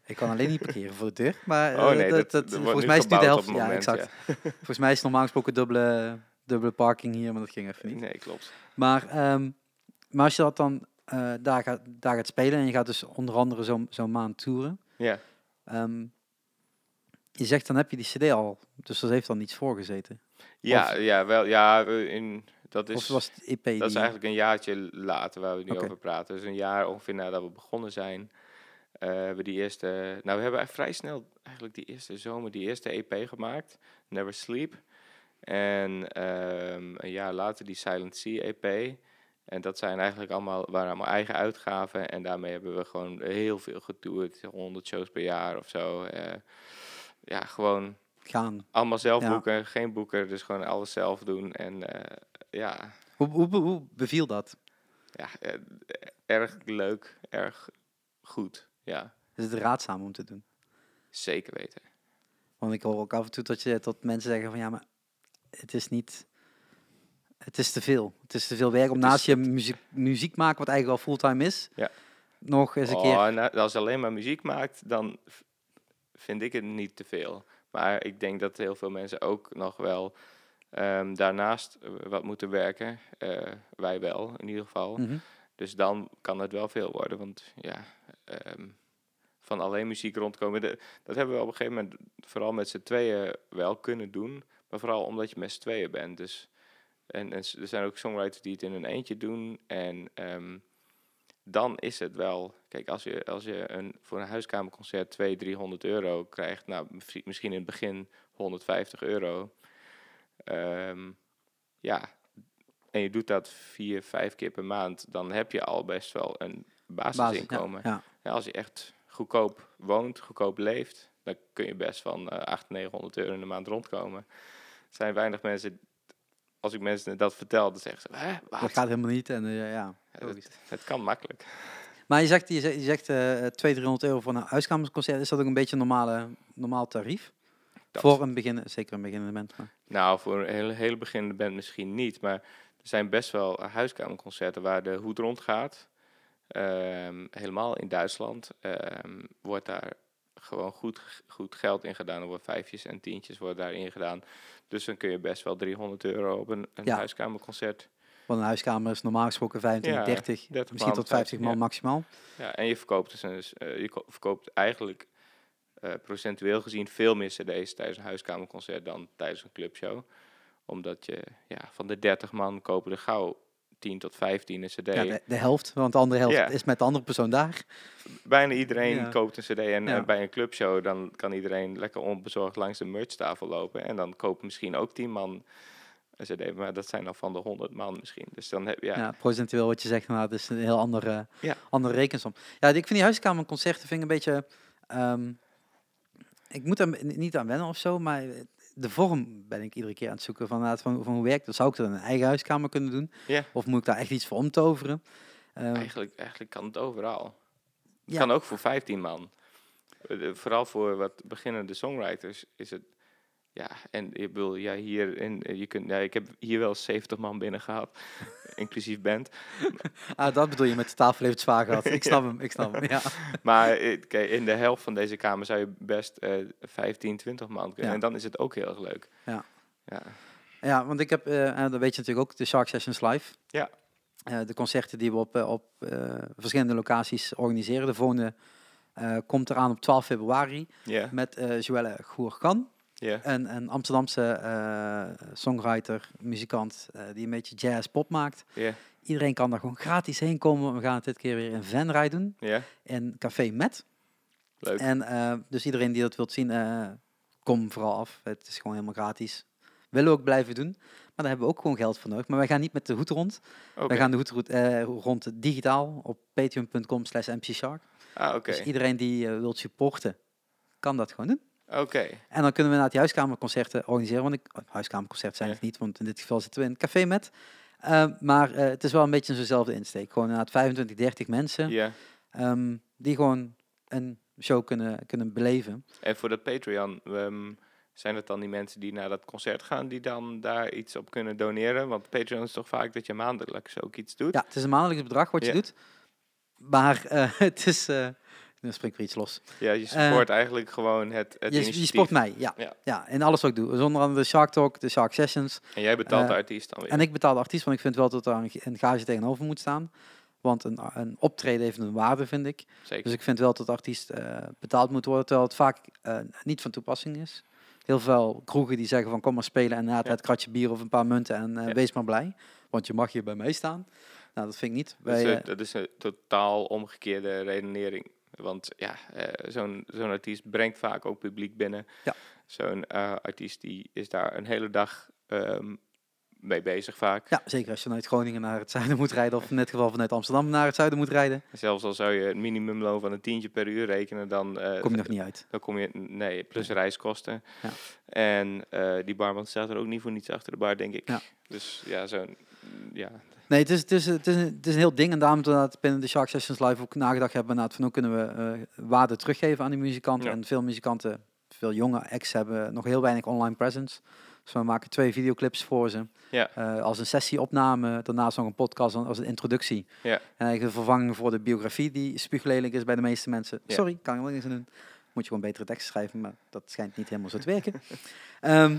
Ik kan alleen niet parkeren voor de deur. Maar Oh nee, dat, dat, volgens mij is het nu de helft. Ja, exact. Volgens mij is het normaal gesproken dubbele, dubbele parking hier, maar dat ging even niet. Nee, klopt. Maar, ehm, maar als je dat dan eh, daar, gaat, daar gaat spelen en je gaat dus onder andere zo'n zo'n maand toeren. Ja. ehm, je zegt dan heb je die cd al, dus dat heeft dan niets voorgezeten. Ja, Of- ja, wel, ja, we- in, dat is, of was het EP die... dat is eigenlijk een jaartje later waar we nu over praten. Dus een jaar ongeveer nadat we begonnen zijn. eh, hebben we die eerste, nou we hebben vrij snel eigenlijk die eerste zomer die eerste EP gemaakt, Never Sleep. En ehm, een jaar later die Silent Sea EP. En dat zijn eigenlijk allemaal, waren allemaal eigen uitgaven. En daarmee hebben we gewoon heel veel getoerd. 100 shows per jaar of zo. eh, ja, gewoon gaan. allemaal zelf Ja. boeken, geen boeken, dus gewoon alles zelf doen. En eh, ja, Hoe, hoe, hoe beviel dat? ja eh, erg leuk, erg goed. Ja, Is het raadzaam om te doen? zeker weten. Want ik hoor ook af en toe dat, je, dat mensen zeggen van ja, maar het is niet... Het is te veel. Het is te veel werk om Het is- naast je muziek, muziek maken, wat eigenlijk al fulltime is, Ja. nog eens een Oh, keer... nou, als je alleen maar muziek maakt, dan vind ik het niet te veel. Maar ik denk dat heel veel mensen ook nog wel ehm, daarnaast eh, wat moeten werken. Eh, wij wel, in ieder geval. Mhm. Dus dan kan het wel veel worden. Want ja, ehm, van alleen muziek rondkomen. de- dat hebben we op een gegeven moment vooral met z'n tweeën wel kunnen doen. Maar vooral omdat je met z'n tweeën bent. Dus, en, en er zijn ook songwriters die het in een eentje doen. En ehm, dan is het wel. Kijk, als je, als je een, voor een huiskamerconcert 200, 300 euro krijgt. Nou, misschien- in het begin 150 euro. Ehm, ja, en je doet dat vier, vijf keer per maand, dan heb je al best wel een Basis, basisinkomen. Ja, ja. Ja, als je echt goedkoop woont, goedkoop leeft, dan kun je best van eh 800, 900 euro in de maand rondkomen. Zijn weinig mensen, als ik mensen dat vertel, dan zeggen ze, hè, wat? Dat gaat helemaal niet. En, eh, ja. Het kan makkelijk. Maar je zegt, je zegt, je zegt eh 200, 300 euro voor een huiskamerconcert. Is dat ook een beetje een normale, normaal tarief? Dat- Voor een begin, zeker een beginnende band. Maar. Nou, voor een hele, hele beginnende band misschien niet, maar er zijn best wel huiskamerconcerten waar de hoed rondgaat. Ehm, helemaal in Duitsland ehm, wordt daar gewoon goed, goed geld in gedaan. Er worden vijfjes en tientjes worden daarin gedaan. Dus dan kun je best wel 300 euro op een, een Ja. huiskamerconcert. Want een huiskamer is normaal gesproken 25, Ja, 30, 30 misschien man, tot 50 man 50, ja. maximaal. Ja, en je verkoopt dus eh, je ko- verkoopt eigenlijk eh, procentueel gezien veel meer cd's tijdens een huiskamerconcert dan tijdens een clubshow. Omdat je ja, van de 30 man kopen er gauw 10 tot 15 een cd. Ja, de, de helft, want de andere helft Ja. is met de andere persoon daar. Bijna iedereen Ja. koopt een cd en eh, bij een clubshow dan kan iedereen lekker onbezorgd langs de merchtafel lopen. En dan kopen misschien ook 10 man een cd, maar dat zijn dan van de 100 man misschien. Dus dan heb je... Ja. Ja, procentueel wat je zegt, nou, dat is een heel andere, Ja. andere rekensom. Ja, ik vind die huiskamerconcerten vind ik een beetje... ehm, ik moet er niet aan wennen of zo, maar de vorm ben ik iedere keer aan het zoeken van, van, van hoe werkt dat. Zou ik dat in een eigen huiskamer kunnen doen? Of moet ik daar echt iets voor omtoveren? Ehm, eigenlijk, eigenlijk kan het overal. Het Ja. kan ook voor 15 man. Eh, Vooral voor wat beginnende songwriters is het. Ja, en ik bedoel, ja, hier in, eh, je kunt, ja, ik heb hier wel 70 man binnen gehad, inclusief band. ah, dat bedoel je met de tafel heeft het zwaar gehad. Ik snap hem, ik snap hem, ja. Maar eh, in de helft van deze kamer zou je best eh 15, 20 man kunnen. Ja. En dan is het ook heel erg leuk. Ja. ja. Ja, want ik heb, eh, en dat weet je natuurlijk ook, de Shark Sessions Live. Ja. Eh, de concerten die we op, eh, op eh, verschillende locaties organiseren. De volgende eh, komt eraan op 12 februari Ja, met eh Joelle Goerkan. Ja, Een, een Amsterdamse eh, songwriter, muzikant, eh, die een beetje jazz-pop maakt. ja, Iedereen kan daar gewoon gratis heen komen. We gaan het dit keer weer in Venray doen, ja. in Café Met. Leuk. En eh, dus iedereen die dat wilt zien, kom vooral af. Het is gewoon helemaal gratis. Willen we ook blijven doen. Maar daar hebben we ook gewoon geld voor nodig. Maar wij gaan niet met de hoed rond. Oké. Wij gaan de hoed rond, rond digitaal op patreon.com slash mcshark. Ah, oké. Dus iedereen die wilt supporten, kan dat gewoon doen. Oké. En dan kunnen we naar die huiskamerconcerten organiseren. Want ik, oh, huiskamerconcerten zijn Ja. het niet, want in dit geval zitten we in een café met. Eh, maar eh, het is wel een beetje zo'nzelfde insteek. Gewoon inderdaad 25, 30 mensen Ja. ehm, die gewoon een show kunnen, kunnen beleven. En voor dat Patreon, ehm, zijn het dan die mensen die naar dat concert gaan, die dan daar iets op kunnen doneren? Want Patreon is toch vaak dat je maandelijks ook iets doet? Ja, het is een maandelijks bedrag wat je Ja. doet. Maar eh, het is... eh nu springt er iets los. Ja, je support eigenlijk gewoon het, het Je, initiatief. je sport mij, ja. Ja. ja. En alles wat ik doe. Zonder andere de Shark Talk, de Shark Sessions. En jij betaalt Eh, de artiest dan weer. En ik betaal de artiest, want ik vind wel dat er een, gage tegenover moet staan. Want een, een optreden heeft een waarde, vind ik. Zeker. Dus ik vind wel dat de artiest eh, betaald moet worden, terwijl het vaak eh, niet van toepassing is. Heel veel kroegen die zeggen van kom maar spelen en na het Ja. kratje bier of een paar munten en eh, Ja. wees maar blij. Want je mag hier bij mij staan. Nou, dat vind ik niet. eh, dat is een totaal omgekeerde redenering. Want ja, eh, zo'n zo'n artiest brengt vaak ook publiek binnen. Ja. Zo'n eh, artiest die is daar een hele dag ehm, mee bezig vaak. ja, zeker als je vanuit Groningen naar het zuiden moet rijden, of in dit geval vanuit Amsterdam naar het zuiden moet rijden, Zelfs al zou je een minimumloon van een tientje per uur rekenen, dan, eh, kom je nog niet uit. dan kom je... Nee, plus reiskosten. Ja. En eh, die barman staat er ook niet voor niets achter de bar, denk ik. Ja. Dus ja, zo'n... Ja, Nee, het is, het, is, het, is een, het is een heel ding. En daarom dat we binnen de Shark Sessions Live ook nagedacht hebben van hoe kunnen we eh, waarde teruggeven aan die muzikanten. Ja. En veel muzikanten, veel jonge acts hebben nog heel weinig online presence. Dus we maken twee videoclips voor ze. Ja. Eh, als een sessieopname, daarnaast nog een podcast als een introductie. Ja. En eigenlijk een vervanging voor de biografie die spuuglelijk is bij de meeste mensen. Ja. Sorry, kan ik wel aan doen. Moet je gewoon betere teksten schrijven, maar dat schijnt niet helemaal zo te werken. Ehm,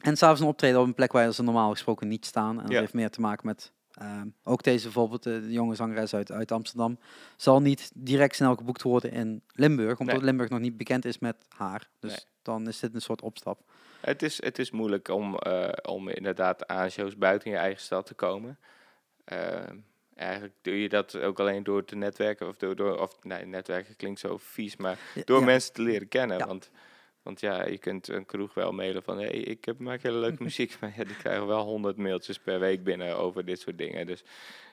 en s'avonds een optreden op een plek waar ze normaal gesproken niet staan. En dat heeft meer te maken met... ehm, ook deze bijvoorbeeld, eh, de jonge zangeres uit, uit Amsterdam, zal niet direct snel geboekt worden in Limburg, omdat Nee. Limburg nog niet bekend is met haar. Dus Nee. dan is dit een soort opstap. Het is, het is moeilijk om, eh, om inderdaad aan shows buiten je eigen stad te komen. Ehm, eigenlijk doe je dat ook alleen door te netwerken. Of door, door of nee, netwerken klinkt zo vies, maar door Ja. mensen te leren kennen. Ja. Want Want ja, je kunt een kroeg wel mailen van... hé, hey, ik heb, maak hele leuke muziek. Maar ja, die krijgen wel honderd mailtjes per week binnen over dit soort dingen. Dus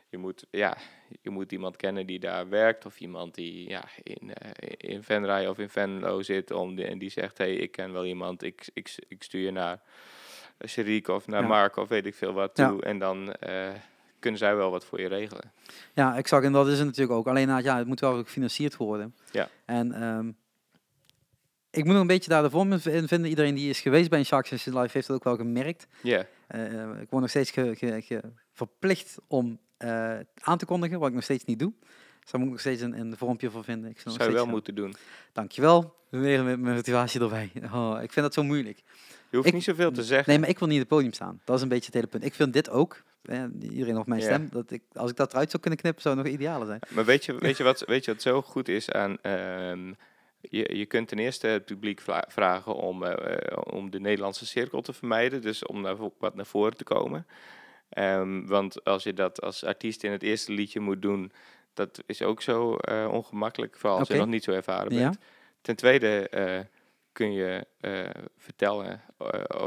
je moet, ja, je moet iemand kennen die daar werkt. Of iemand die ja, in, uh, in Venray of in Venlo zit. Om die, en die zegt, hé, hey, ik ken wel iemand. Ik, ik, ik stuur je naar Sherik of naar Ja. Mark of weet ik veel wat Ja. toe. En dan eh, kunnen zij wel wat voor je regelen. Ja, exact. En dat is het natuurlijk ook. Alleen nou, ja, het moet wel gefinancierd worden. Ja. En ehm, ik moet nog een beetje daar de vorm in vinden. Iedereen die is geweest bij een Shark Session Live heeft dat ook wel gemerkt. Ja, Eh, ik word nog steeds ge- ge- ge- verplicht om eh, aan te kondigen, wat ik nog steeds niet doe. Dus daar moet ik nog steeds een, een vormpje voor vinden. Ik nog zou je wel moeten doen. eh, Dankjewel. Weer met mijn motivatie erbij. Oh, ik vind dat zo moeilijk. Je hoeft Ik- niet zoveel te zeggen. Nee, maar ik wil niet op het podium staan. Dat is een beetje het hele punt. Ik vind dit ook. eh, iedereen nog mijn stem. Dat ik, als ik dat eruit zou kunnen knippen, zou het nog idealer zijn. Maar weet je, weet je, wat, weet je wat zo goed is aan... ehm, je, je kunt ten eerste het publiek vragen om, eh, eh, om de Nederlandse cirkel te vermijden. Dus om naar, wat naar voren te komen. Ehm, want als je dat als artiest in het eerste liedje moet doen... Dat is ook zo eh, ongemakkelijk, vooral als je nog niet zo ervaren Ja. bent. Ten tweede kun je vertellen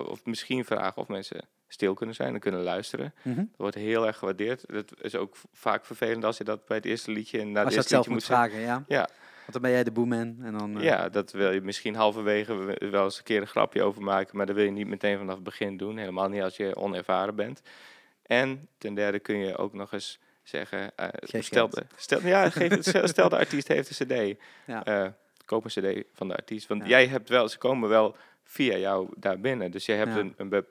of misschien vragen of mensen stil kunnen zijn en kunnen luisteren. Mhm. Dat wordt heel erg gewaardeerd. Dat is ook vaak vervelend als je dat bij het eerste liedje en na het eerste liedje moet vragen, ja. Ja. Want dan ben jij de boeman. En dan, eh, Ja, dat wil je misschien halverwege we- wel eens een keer een grapje over maken, maar dat wil je niet meteen vanaf het begin doen. Helemaal niet als je onervaren bent. En ten derde kun je ook nog eens zeggen, Geef stel, de, stel, ja, geef, stel- de artiest heeft een cd, Ja. Eh, koop een cd van de artiest. Want Ja. jij hebt wel, ze komen wel via jou daar binnen. Dus je hebt Ja. een, een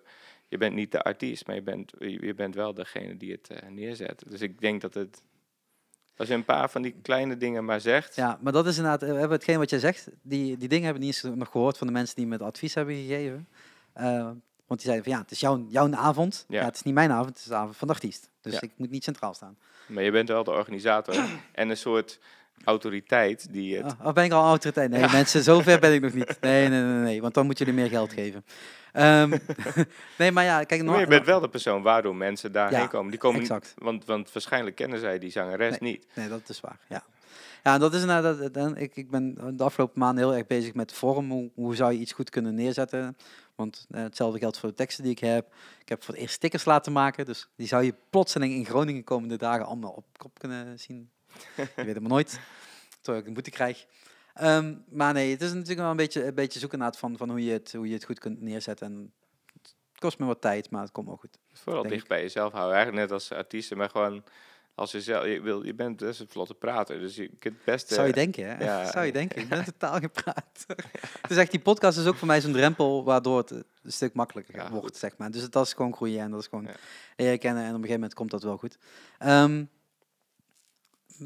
je bent niet de artiest, maar je bent, je bent wel degene die het neerzet. Dus ik denk dat het, als je een paar van die kleine dingen maar zegt, Ja, maar dat is inderdaad, we hebben hetgeen wat jij zegt, die, die dingen hebben we niet eens nog gehoord van de mensen die me het advies hebben gegeven. Eh, want die zeiden van ja, het is jouw, jouw avond. Ja. Ja. het is niet mijn avond, het is de avond van de artiest. Dus Ja. ik moet niet centraal staan. Maar je bent wel de organisator en een soort autoriteit die het... Oh, oh, ben ik al autoriteit? Nee, mensen, zover ben ik nog niet. Nee, nee, nee, nee, want dan moet jullie meer geld geven. Ehm, nee, maar ja, kijk, Maar je bent wel de persoon waardoor mensen daarheen Ja, komen. Die komen exact. Want, want waarschijnlijk kennen zij die zangeres niet. Nee, dat is waar. Ja, ja dat is inderdaad. dat- dat- Ik, ik ben de afgelopen maanden heel erg bezig met vorm. Hoe, hoe zou je iets goed kunnen neerzetten? Want eh, hetzelfde geldt voor de teksten die ik heb. Ik heb voor het eerst stickers laten maken. Dus die zou je plotseling in Groningen komende dagen allemaal op kop kunnen zien. Je weet het maar nooit. Terwijl ik een boete krijg. Ehm, maar nee, het is natuurlijk wel een beetje, een beetje zoeken naar het van, van hoe, je het, hoe je het goed kunt neerzetten. En het kost me wat tijd, maar het komt wel goed. Vooral dicht ik. bij jezelf houden. Eigenlijk net als artiesten, maar gewoon als je zelf... Je, wil, je bent best een vlotte prater, dus je kunt best... Zou je denken, hè? ja. Zou je denken. Ik ben totaal gepraat. dus echt, die podcast is ook voor mij zo'n drempel waardoor het een stuk makkelijker Ja, wordt, goed. zeg maar. Dus dat is gewoon groeien en dat is gewoon Ja. leren kennen. En op een gegeven moment komt dat wel goed. Ehm,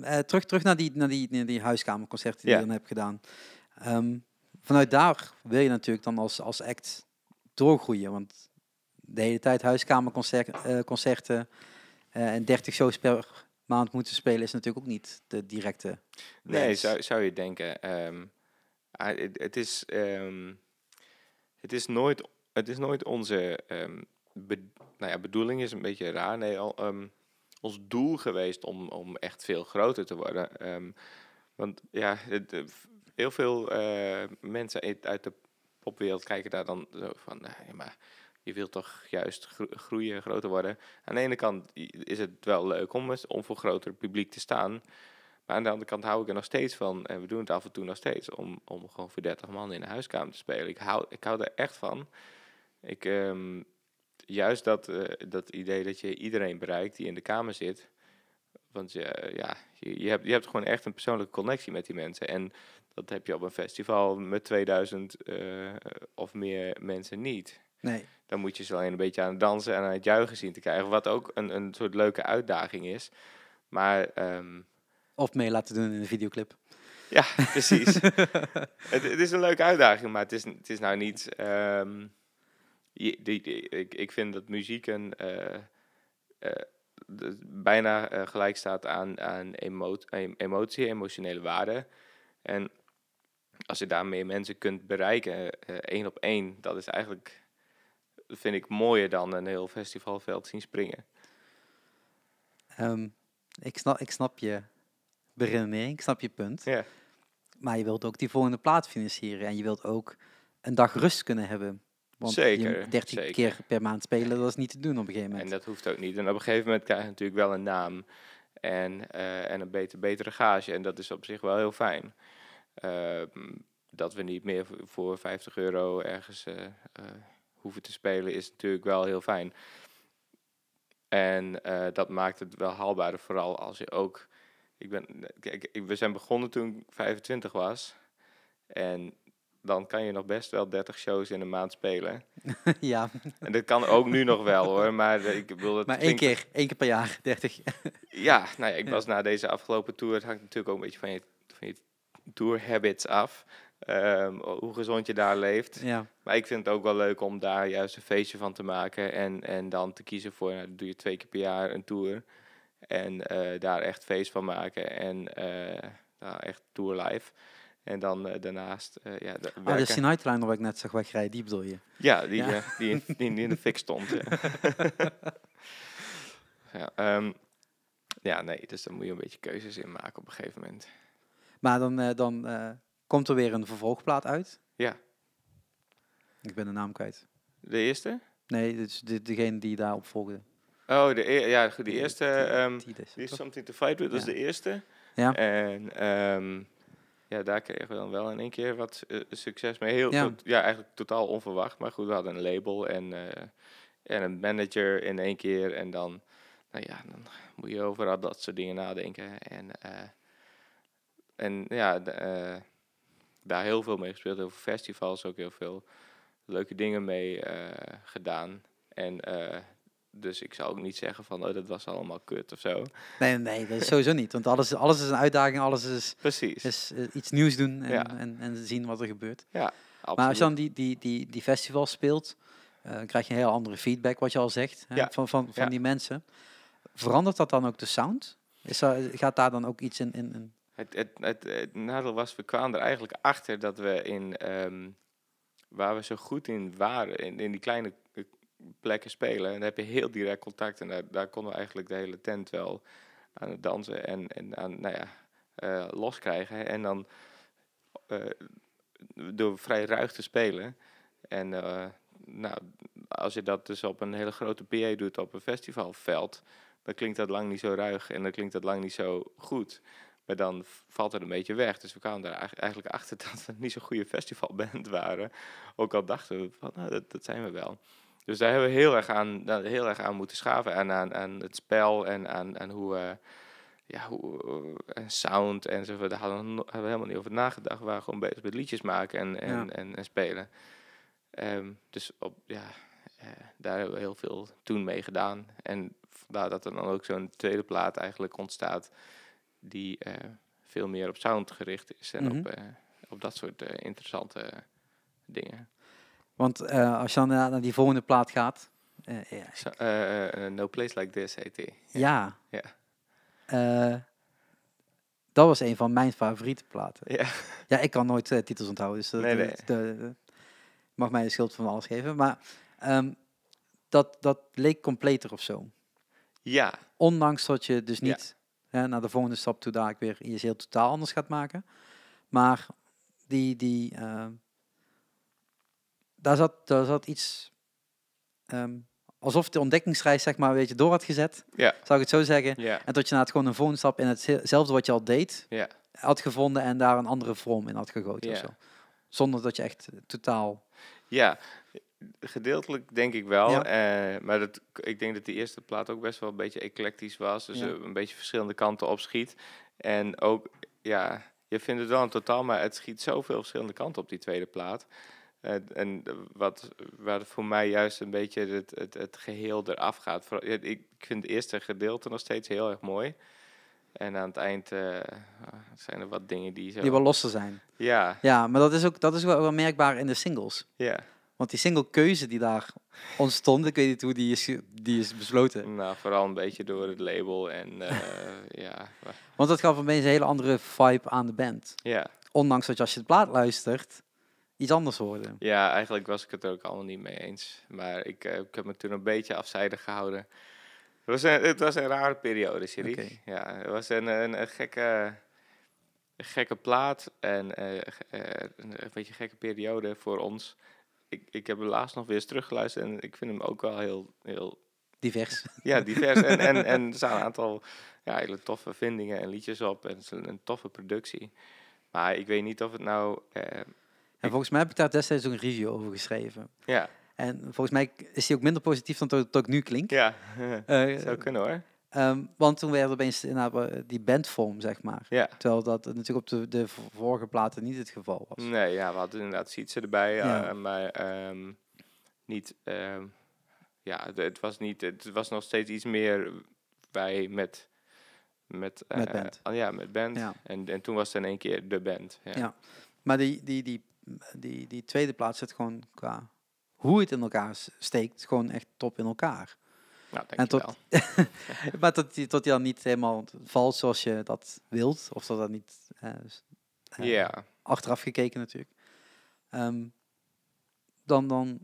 eh, terug, terug naar die, naar die, naar die huiskamerconcerten die je dan hebt gedaan. Ehm, vanuit daar wil je natuurlijk dan als, als act doorgroeien. Want de hele tijd huiskamerconcerten eh, concerten, eh, en 30 shows per maand moeten spelen is natuurlijk ook niet de directe Nee, zou, zou je denken. ehm, ah, het, is, ehm, het, is nooit, het is nooit onze be- nou ja, bedoeling, is een beetje raar. Nee, al, ons doel geweest om, om echt veel groter te worden. Ehm, want ja, het, eh, heel veel eh, mensen uit de popwereld kijken daar dan zo van, maar je wilt toch juist gro- groeien, groter worden. Aan de ene kant is het wel leuk om, om voor groter publiek te staan. Maar aan de andere kant hou ik er nog steeds van, en we doen het af en toe nog steeds, om, om gewoon voor 30 man in de huiskamer te spelen. Ik hou, ik hou er echt van. Ik, ehm, juist dat, eh, dat idee dat je iedereen bereikt die in de kamer zit. Want je, ja, je, je, hebt, je hebt gewoon echt een persoonlijke connectie met die mensen. En dat heb je op een festival met 2000 eh, of meer mensen niet. Nee. Dan moet je ze alleen een beetje aan het dansen en aan het juichen zien te krijgen. Wat ook een, een soort leuke uitdaging is. Maar ehm, Of mee laten doen in een videoclip. ja, precies. het, het is een leuke uitdaging, maar het is, het is nou niet. ehm, die, die- ik, ik vind dat muziek een, eh, eh, de- bijna eh, gelijk staat aan, aan emo em- emotie, emotionele waarde. En als je daarmee mensen kunt bereiken, één op één, dat is eigenlijk, vind ik, mooier dan een heel festivalveld zien springen. Ehm, ik, snap, ik snap je beredenering, ik snap je punt. Maar je wilt ook die volgende plaat financieren. En je wilt ook een dag rust kunnen hebben. Want je Zeker, 13 zeker. keer per maand spelen, dat is niet te doen op een gegeven En moment. dat hoeft ook niet. En op een gegeven moment krijg je natuurlijk wel een naam en, eh, en een beter, betere gage. En dat is op zich wel heel fijn. Ehm, dat we niet meer voor- voor 50 euro ergens eh, eh, hoeven te spelen, is natuurlijk wel heel fijn. En dat maakt het wel haalbaarder, vooral als je ook. Ik ben, kijk, we zijn begonnen toen ik 25 was. En dan kan je nog best wel 30 shows in een maand spelen. ja, En dat kan ook nu nog wel hoor, maar ik bedoel... Het maar één klinkt- keer, één keer per jaar, 30. Ja, nou ja, ik was na deze afgelopen tour, het hangt natuurlijk ook een beetje van je, van je tour habits af. ehm, hoe gezond je daar leeft. ja. Maar ik vind het ook wel leuk om daar juist een feestje van te maken. En, en dan te kiezen voor, nou, doe je twee keer per jaar een tour. En eh, daar echt feest van maken. En eh, nou, echt tour live. En dan eh, daarnaast, eh, ja, de, Oh, de. Sinaitliner waar ik net zag wegrijden, die bedoel je? Ja, die, Ja. die, in, die in de fik stond. Ja. ehm, ja, nee, dus daar moet je een beetje keuzes in maken op een gegeven moment. Maar dan, eh, dan komt er weer een vervolgplaat uit. Ja. Ik ben de naam kwijt. De eerste? Nee, dus de, degene die daarop volgde. Oh, de, e- ja, goed, de eerste, ehm die is toch? Something to Fight With, dat is de eerste. Ja. En ehm, ja, daar kregen we dan wel in één keer wat eh, succes mee. Heel, Ja. tot- ja, eigenlijk totaal onverwacht. Maar goed, we hadden een label en, eh, en een manager in één keer. En dan, nou ja, dan moet je over al dat soort dingen nadenken. En, eh, en ja, daar heel veel mee gespeeld. Heel veel festivals, ook heel veel leuke dingen mee gedaan. En dus ik zou ook niet zeggen van, oh, dat was allemaal kut of zo. Nee, nee, dat is sowieso niet. Want alles, alles is een uitdaging, alles is, Precies. is eh, iets nieuws doen en, Ja. en, en zien wat er gebeurt. Absoluut. Maar als je dan die, die, die, die festivals speelt, eh, dan krijg je een heel andere feedback, wat je al zegt, hè, Ja. van, van, van Ja. die mensen. Verandert dat dan ook de sound? Is er, gaat daar dan ook iets in? in, in Het, het, het, het nadeel was, we kwamen er eigenlijk achter dat we in, ehm, waar we zo goed in waren, in, in die kleine plekken spelen, en dan heb je heel direct contact en daar, daar konden we eigenlijk de hele tent wel aan het dansen en, en aan, nou ja, eh, loskrijgen. En dan eh, door vrij ruig te spelen. En eh, nou, als je dat dus op een hele grote PA doet op een festivalveld, dan klinkt dat lang niet zo ruig en dan klinkt dat lang niet zo goed. Maar dan valt het een beetje weg. Dus we kwamen daar eigenlijk- achter dat we niet zo'n goede festivalband waren. Ook al dachten we van, nou, dat zijn we wel. Dus daar hebben we heel erg aan, heel erg aan moeten schaven. En aan, aan het spel en aan, aan hoe, eh, ja, hoe, eh, en sound en zo. Daar hadden we, no- hebben we helemaal niet over nagedacht. We waren gewoon bezig met liedjes maken en, en, Ja. en, en spelen. Ehm, dus op, ja, eh, daar hebben we heel veel toen mee gedaan. En vandaar dat er dan ook zo'n tweede plaat eigenlijk ontstaat die veel meer op sound gericht is en Mhm. op, eh, op dat soort interessante dingen. Want eh, als je dan naar, die volgende plaat gaat, eh, ja, eh, no Place Like This heet die. ja. Ja. Dat was een van mijn favoriete platen. Ja, Ja, ik kan nooit titels onthouden, dus dat, Nee, nee. de- de- mag mij de schuld van alles geven. Maar ehm, dat, dat leek completer of zo. ja, Ondanks dat je dus Ja. niet hè, naar de volgende stap toe daar weer iets heel totaal anders gaat maken. Maar die, die, ehm, daar, zat, daar zat iets, ehm, alsof de ontdekkingsreis zeg maar een beetje door had gezet, ja, zou ik het zo zeggen. ja, En dat je na het gewoon een volgende stap in hetzelfde wat je al deed, ja. had gevonden en daar een andere vorm in had gegoten of zo. Zonder dat je echt totaal... Ja, gedeeltelijk denk ik wel. Ja. eh, maar dat, ik denk dat die eerste plaat ook best wel een beetje eclectisch was. Dus Ja. eh, een beetje verschillende kanten op schiet. En ook, ja, je vindt het wel een totaal, maar het schiet zoveel verschillende kanten op die tweede plaat. Eh, en wat, waar voor mij juist een beetje het, het, het geheel eraf gaat. Ik vind het eerste gedeelte nog steeds heel erg mooi. En aan het eind eh, zijn er wat dingen die zo... Die wel losser zijn. Ja, Ja, maar dat is ook dat is wel, wel merkbaar in de singles. ja. Want die singlekeuze die daar ontstond, ik weet niet hoe die is, die is besloten. Nou, vooral een beetje door het label en eh, ja, wa- Want dat gaf opeens een hele andere vibe aan de band. ja. Ondanks dat je als je de plaat luistert, iets anders hoorde. Ja, eigenlijk was ik het er ook allemaal niet mee eens. Maar ik, eh, ik heb me toen een beetje afzijdig gehouden. Het was een, het was een rare periode, Siri. Ja, het was een, een, een gekke... een gekke plaat en eh, een beetje gekke periode voor ons. Ik, ik heb hem laatst nog weer eens teruggeluisterd en ik vind hem ook wel heel, heel Divers. ja, divers. en, en, en er staan een aantal ja, hele toffe vindingen en liedjes op en het is een, een toffe productie. Maar ik weet niet of het nou... En volgens mij heb ik daar destijds ook een review over geschreven. ja, En volgens mij is die ook minder positief dan dat ik nu klink. ja, Eh, zou kunnen hoor. ehm, want toen werd opeens inderdaad, eh, die bandvorm, zeg maar. Ja. Terwijl dat natuurlijk op de, de vorige platen niet het geval was. Nee, ja, we hadden inderdaad Sietse erbij, Ja. eh, maar ehm, niet... ehm, ja, het, was niet... Het was nog steeds iets meer wij met... Met, Met band. ja, met band. Ja. En, en toen was het in één keer de band. Ja. Ja. Maar die, die, die, die, die tweede plaats zit gewoon qua hoe het in elkaar steekt, gewoon echt top in elkaar. Nou, En tot, maar tot die, tot die dan niet helemaal valt zoals je dat wilt, of dat dat niet eh, eh, Ja, achteraf gekeken natuurlijk. Ehm, dan dan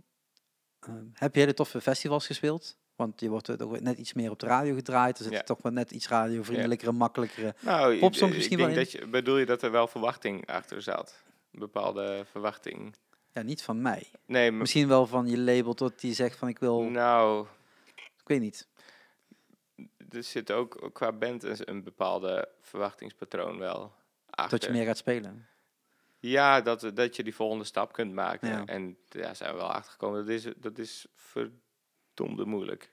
ehm, heb je hele toffe festivals gespeeld. Want je wordt er ook net iets meer op de radio gedraaid. Er zit Ja. toch wel net iets radiovriendelijkere, makkelijkere. Nou, Popsongs misschien ik wel denk dat je, bedoel je dat er wel verwachting achter zat? Bepaalde verwachting. Ja, niet van mij. Nee, Misschien wel van je label tot die zegt van ik wil, nou, ik weet niet. er zit ook qua band een, een bepaalde verwachtingspatroon wel achter. Dat je meer gaat spelen. Ja, dat, dat je die volgende stap kunt maken. Ja. En daar zijn we wel achter gekomen. Dat is, dat is verdomde moeilijk.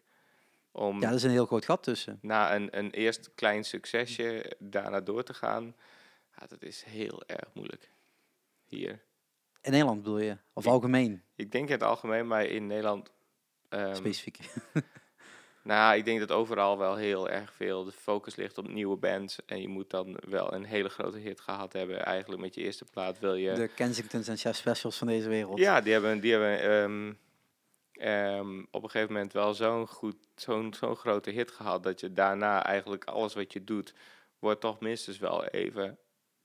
Om Ja, er is een heel groot gat tussen. na een, een eerst klein succesje daarna door te gaan. Ja, dat is heel erg moeilijk. Hier. In Nederland bedoel je? Of Ik- algemeen, Ik denk in het algemeen, maar in Nederland... ehm, specifiek. Nou, ik denk dat overal wel heel erg veel de focus ligt op nieuwe bands. En je moet dan wel een hele grote hit gehad hebben. Eigenlijk met je eerste plaat wil je... De Kensingtons en Chef Specials van deze wereld. Ja, die hebben, die hebben ehm, ehm, op een gegeven moment wel zo'n goed, zo'n zo'n grote hit gehad. Dat je daarna eigenlijk alles wat je doet, wordt toch minstens wel even...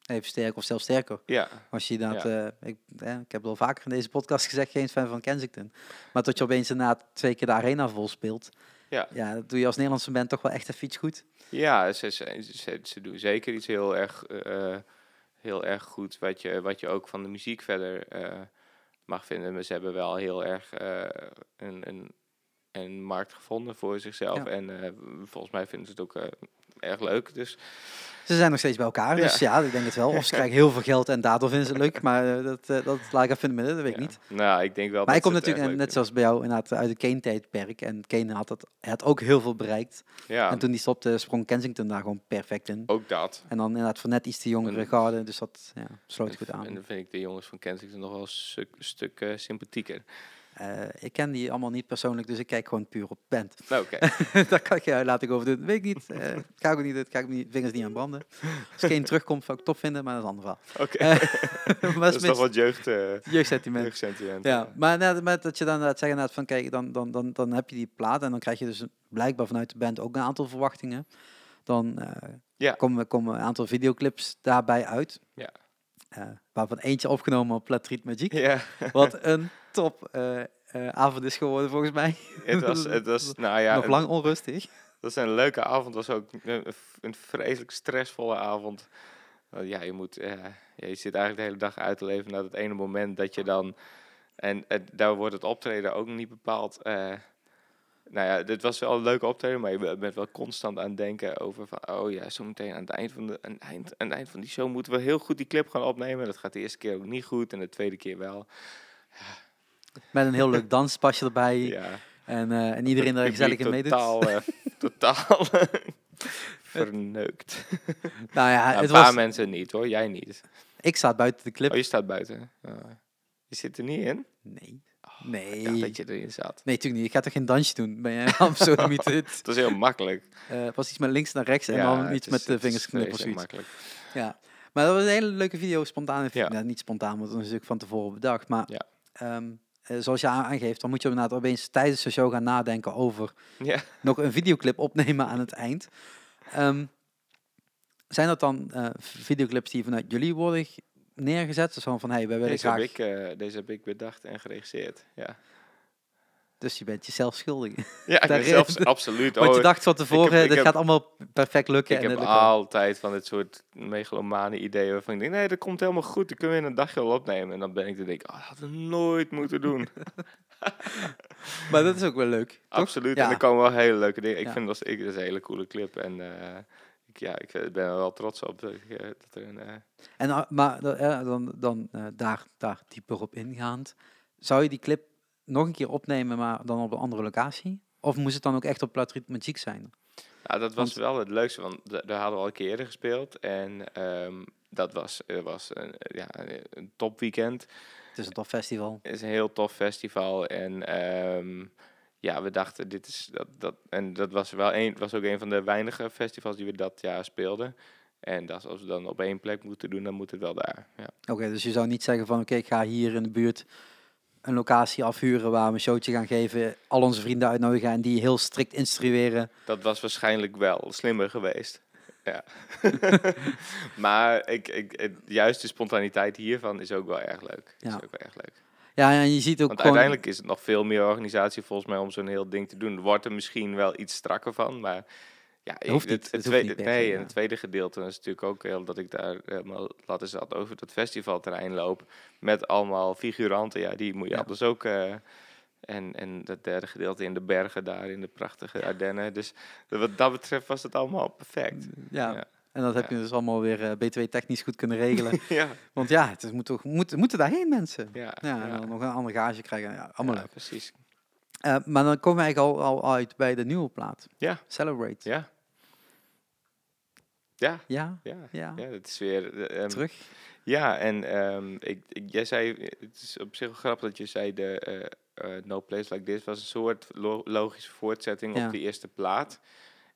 Even sterker of zelfs sterker. Ja, Als je inderdaad, eh, ik, eh, ik heb al vaker in deze podcast gezegd, geen fan van Kensington. Maar tot je opeens inderdaad twee keer de arena vol speelt. Ja. ja, dat doe je als Nederlandse band toch wel echt even iets goed. ja ze, ze, ze, ze doen zeker iets heel erg, eh, heel erg goed. Wat je, wat je ook van de muziek verder eh, mag vinden. Maar ze hebben wel heel erg een, een, een markt gevonden voor zichzelf. Ja. En volgens mij vinden ze het ook erg leuk. Dus Ze zijn nog steeds bij elkaar, dus ja, ik denk het wel. Of ze krijgen heel veel geld en daardoor vinden ze het leuk. Maar eh, dat, eh, dat laat ik even in het midden, dat weet ik niet. Nou, ik denk wel Maar ik kom natuurlijk, net zoals bij jou, inderdaad uit het Kane-tijdperk. En Kane had, dat, had ook heel veel bereikt. Ja, En toen die stopte, sprong Kensington daar gewoon perfect in. ook dat. En dan inderdaad voor net iets te jongere garde, dus dat ja, sloot goed aan. En dan vind ik de jongens van Kensington nog wel een stuk, stuk eh, sympathieker. Eh, ik ken die allemaal niet persoonlijk, dus ik kijk gewoon puur op band. Nou, oké. Daar kan ik je laat ik over doen. Weet ik niet. eh ga ik ook niet, ga ik mijn vingers niet aan branden. Als geen terugkomt, zou ik top vinden, maar dat is een ander verhaal. Oké. Eh, dat is toch wat jeugd, eh jeugdsentiment. jeugdsentiment. Ja, maar net, met dat je dan inderdaad zeggen van kijk, dan, dan, dan, dan heb je die plaat en dan krijg je dus blijkbaar vanuit de band ook een aantal verwachtingen. Dan eh, komen, komen een aantal videoclips daarbij uit. Ja. Eh, waarvan eentje opgenomen op Platreat Magic. Ja, Wat een top eh, eh, avond is geworden volgens mij. het was, het was, nou ja, Nog het- lang onrustig. dat is een leuke avond. was ook een, een vreselijk stressvolle avond. Ja, je moet, eh, ja, je zit eigenlijk de hele dag uit te leven naar het ene moment dat je dan, en daar wordt het optreden ook niet bepaald. nou ja, dit was wel een leuke optreden, maar je bent wel constant aan het denken over van, oh ja, zo meteen aan het eind van de, aan het eind, aan het eind van die show moeten we heel goed die clip gaan opnemen. Dat gaat de eerste keer ook niet goed en de tweede keer wel. Met een heel leuk danspasje erbij. Ja. En, eh, en iedereen er Het gezellig in meedoet. Totaal, eh, totaal verneukt. Nou ja, een het paar was, mensen niet hoor, jij niet. ik zat buiten de clip. Oh, je staat buiten. Oh. Je zit er niet in? Nee. Ik Nee. dat je erin zat. Nee, natuurlijk niet. Ik ga toch geen dansje doen? Ben jij absoluut niet dit? Dat is heel makkelijk. Eh, het was iets met links naar rechts en Ja, dan het iets is- met de het vingers knippen of vreselijk zoiets. makkelijk. Ja. Maar dat was een hele leuke video, spontaan. Ja. Nou, niet spontaan, want dat is natuurlijk van tevoren bedacht. Maar Ja. ehm, eh, zoals je aan- aangeeft, dan moet je inderdaad opeens tijdens de show gaan nadenken over Ja. nog een videoclip opnemen aan het eind. Ehm, zijn dat dan eh, videoclips die vanuit jullie worden neergezet? Dus gewoon van, hey, wij willen Deze graag... heb, ik, eh, deze heb ik bedacht en geregisseerd. Ja. Dus je bent jezelf schuldig. Ja, ik ben zelfs absoluut. Want je Oh, dacht van tevoren, heb- gaat allemaal perfect lukken. ik en heb altijd van dit soort megalomane ideeën waarvan ik denk, nee, dat komt helemaal goed. Dan kunnen we in een dagje wel opnemen. En dan ben ik te denken, oh, dat hadden we nooit moeten doen. Maar dat is ook wel leuk. toch? Absoluut. Ja. En er komen wel hele leuke dingen. Ik Ja. vind dat, ik, dat is een hele coole clip. En eh, ik, ja, ik eh, ben er wel trots op dat, eh, dat er een... En, maar da- dan, dan daar, daar dieper op ingaand. Zou je die clip nog een keer opnemen, maar dan op een andere locatie? Of moest het dan ook echt op Platriet Magic zijn? Ja, dat was Want- wel het leukste, want da- daar hadden we al een keer eerder gespeeld. En ehm, dat was, eh, was een, ja, een topweekend. Het is een tof festival. Het is een heel tof festival. En ehm, ja, we dachten, dit is dat. dat en dat was wel een, was ook een van de weinige festivals die we dat jaar speelden. En dat, als we dan op één plek moeten doen, dan moet het wel daar. Ja. Oké, dus je zou niet zeggen van oké, ik ga hier in de buurt een locatie afhuren waar we een showtje gaan geven, al onze vrienden uitnodigen en die heel strikt instrueren. Dat was waarschijnlijk wel slimmer geweest. Ja. maar ik, ik, juist de spontaniteit hiervan is ook wel erg leuk. Is Ja. ook wel erg leuk. Ja, en je ziet ook Want gewoon... uiteindelijk is het nog veel meer organisatie volgens mij om zo'n heel ding te doen. Wordt er misschien wel iets strakker van, maar ja, hoeft niet. Het, Het het hoeft tweede, niet nee, en het tweede gedeelte is natuurlijk ook heel dat ik daar helemaal laten zat over dat festivalterrein loop met allemaal figuranten. Ja, die moet je Ja. anders ook. eh, en, en dat derde gedeelte in de bergen daar in de prachtige Ardennen. Dus wat dat betreft was het allemaal perfect. ja. Ja. en dat heb Ja. je dus allemaal weer eh, B2 technisch goed kunnen regelen. ja, Want ja, het is, moet toch, moet, moeten daarheen mensen. ja, Ja, en dan nog een ander gage krijgen. Ja, allemaal leuk. Precies. Eh, maar dan komen we eigenlijk al, al uit bij de nieuwe plaat. Ja. Celebrate. Ja. Ja, Ja, ja. ja. Ja, het is weer. eh, ehm, terug. Ja, en ehm, ik, ik, jij zei, het is op zich wel grappig dat je zei, de eh, eh, No Place Like This was een soort lo- logische voortzetting Ja. op de eerste plaat.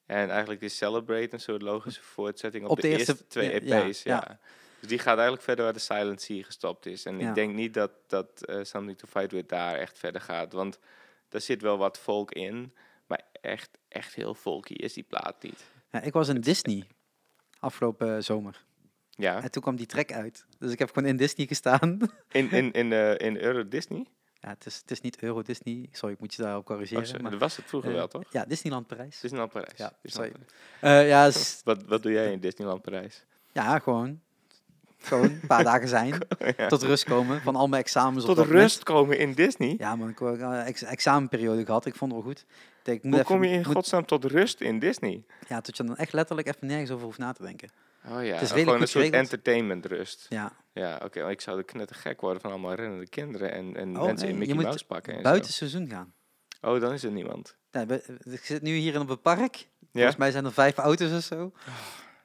En eigenlijk is Celebrate een soort logische voortzetting op, Op de, de eerste, eerste- twee EP's. ja. Dus die gaat eigenlijk verder waar de Silent Sea gestopt is. En ik denk niet dat, dat eh, Something to Fight With daar echt verder gaat. Want daar zit wel wat folk in, maar echt, echt heel folky is die plaat niet. Ja, ik was in Disney afgelopen zomer. Ja, En toen kwam die track uit. Dus ik heb gewoon in Disney gestaan. in, in, in, eh, in Euro Disney? ja, het is, het is niet Euro Disney. Sorry, ik moet je daarop Oh, corrigeren. zo, maar, dat was het vroeger eh, wel, toch? Ja, Disneyland Parijs. Disneyland Parijs. Ja, sorry. Eh, ja, Wat, wat doe jij in Disneyland Parijs? ja, gewoon. Gewoon een paar dagen zijn. Ja. Tot rust komen van al mijn examens. op Tot moment. rust komen in Disney? Ja, man, ik heb een ex examenperiode gehad. Ik vond het wel goed. Ik moet Hoe kom je in moet- godsnaam tot rust in Disney? Ja, tot je dan echt letterlijk even nergens over hoeft na te denken. Oh ja, is redelijk gewoon een soort entertainment rust. Ja, Ja, oké, ik zou er knettergek worden van allemaal rennende kinderen en, en Oh, mensen in Mickey Mouse pakken en buiten seizoen gaan. Oh, dan is er niemand. Ja, ik zit nu hier in op het park. Ja? Volgens mij zijn er vijf auto's of zo.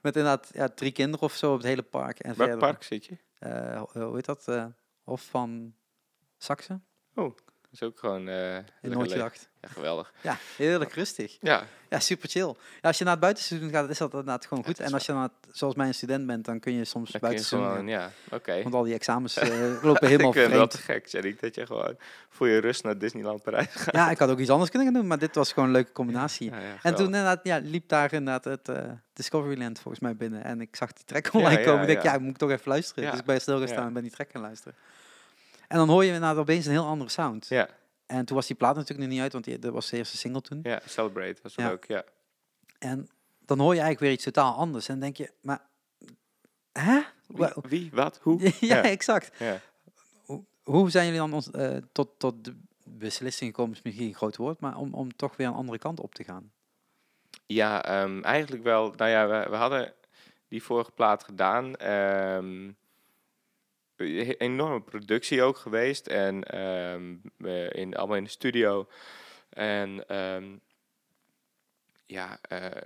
Met inderdaad ja, drie kinderen of zo op het hele park. En Welk verder, park zit je? eh, hoe heet dat? eh, Hof van Saxe? Dat is ook gewoon... eh In. Ja, geweldig. Ja, heerlijk rustig. Ja, Ja, super chill. Ja, als je naar het buitenseizoen gaat, is dat inderdaad gewoon goed. dat En als je dan, zoals mij een student bent, dan kun je soms dan je buitenseizoen gewoon... gaan. Ja, oké. Want al die examens eh, lopen helemaal ik vind wel vreemd. te gek, Jerry, dat je gewoon voor je rust naar Disneyland Parijs gaat. Ja, ik had ook iets anders kunnen gaan doen, maar dit was gewoon een leuke combinatie. Ja, En toen inderdaad, ja, liep daar inderdaad het eh, Discoveryland volgens mij binnen. En ik zag die track online komen. Ik denk, ja. ja, moet ik toch even luisteren. Dus ik ben stilgestaan Ja. en ben die track gaan luisteren. En dan hoor je inderdaad opeens een heel andere sound. Ja, En toen was die plaat natuurlijk nog niet uit, want die, dat was de eerste single toen. ja, Celebrate was dat Ja. ook, ja. En dan hoor je eigenlijk weer iets totaal anders. En denk je, maar... Hè? Wie, Wa- wie wat, hoe? ja, Ja. exact. Ja. Hoe zijn jullie dan ons, eh, tot, tot de beslissing gekomen, is misschien een groot woord, maar om, om toch weer een andere kant op te gaan? Ja, ehm, eigenlijk wel. Nou ja, we, we hadden die vorige plaat gedaan. ehm, enorme productie ook geweest. En ehm, we in, allemaal in de studio. En ehm, ja, eh,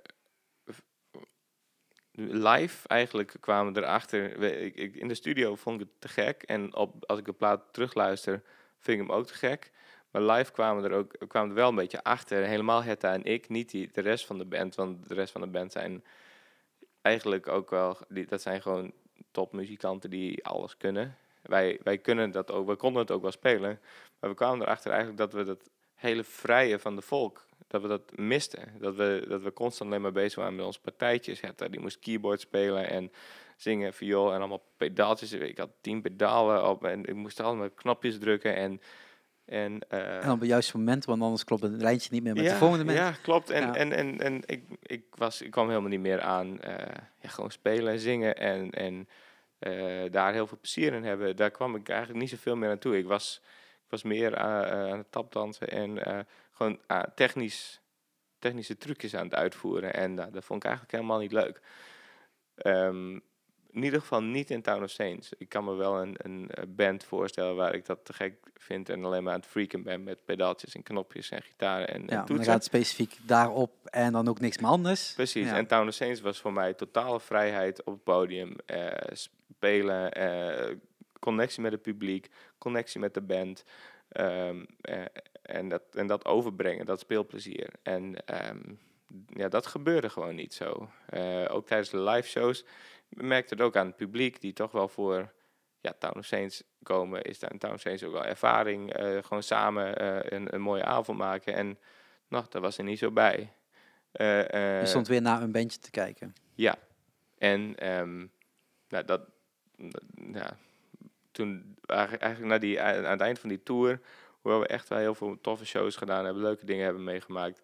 live eigenlijk kwamen erachter. Ik, in de studio vond ik het te gek. En op, als ik de plaat terugluister, vind ik hem ook te gek. Maar live kwamen er ook kwamen er wel een beetje achter. Helemaal Hetta en ik, niet die, de rest van de band. Want de rest van de band zijn eigenlijk ook wel... Die, dat zijn gewoon topmuzikanten die alles kunnen. Wij, wij kunnen dat ook, we konden het ook wel spelen. Maar we kwamen erachter eigenlijk dat we dat hele vrije van de volk, dat we dat misten. Dat we, dat we constant alleen maar bezig waren met onze partijtjes. Hetta, die moest keyboard spelen en zingen, viool en allemaal pedaaltjes. Ik had tien pedalen op en ik moest allemaal knopjes drukken en En, uh, en op het juiste moment, want anders klopt het lijntje niet meer met de volgende mensen. Ja, klopt. En, en, en, en ik, ik, was, ik kwam helemaal niet meer aan uh, ja, gewoon spelen en zingen en, en uh, daar heel veel plezier in hebben. Daar kwam ik eigenlijk niet zoveel meer aan toe. Ik was, ik was meer aan het tapdansen en gewoon technisch, technische trucjes aan het uitvoeren. En dat vond ik eigenlijk helemaal niet leuk. Um, in ieder geval niet in Town of Saints. Ik kan me wel een, een band voorstellen waar ik dat te gek vind en alleen maar aan het freaken ben met pedaaltjes en knopjes en gitaren en, ja, en toetsen. dan gaat specifiek daarop en dan ook niks meer anders. Precies, en Town of Saints was voor mij totale vrijheid op het podium. Eh, spelen, eh, connectie met het publiek, connectie met de band. Ehm, eh, en, dat, en dat overbrengen, dat speelplezier. En ehm, ja, dat gebeurde gewoon niet zo. Eh, ook tijdens de live shows merkte het ook aan het publiek, die toch wel voor ja, Town of Saints komen, is daar in Town of Saints ook wel ervaring. Uh, gewoon samen uh, een, een, mooie avond maken. En nog, daar was er niet zo bij. Uh, Je stond weer naar een bandje te kijken. Ja. En um, nou, dat, ja, toen eigenlijk naar die, aan het eind van die tour, hoewel we echt wel heel veel toffe shows gedaan hebben, leuke dingen hebben meegemaakt,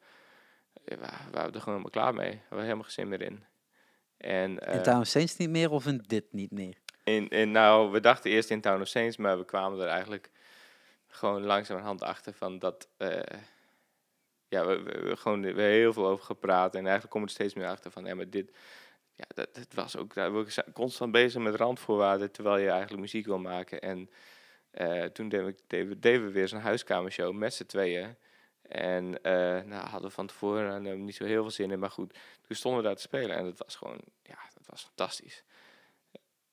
we waren er gewoon helemaal klaar mee. We hadden helemaal geen zin meer in. En, in uh, Town of Saints niet meer of in dit niet meer? In, in, nou, we dachten eerst in Town of Saints, maar we kwamen er eigenlijk gewoon langzamerhand achter van dat... Uh, ja, we, we, we gewoon we hebben heel veel over gepraat en eigenlijk komen we er steeds meer achter van, ja, maar dit... Ja, dat, dat was ook, daar we constant bezig met randvoorwaarden terwijl je eigenlijk muziek wil maken. En uh, toen deden we, deden we weer zo'n huiskamershow met z'n tweeën. En uh, nou, hadden we van tevoren uh, niet zo heel veel zin in. Maar goed, toen stonden we daar te spelen. En dat was gewoon, ja, dat was fantastisch.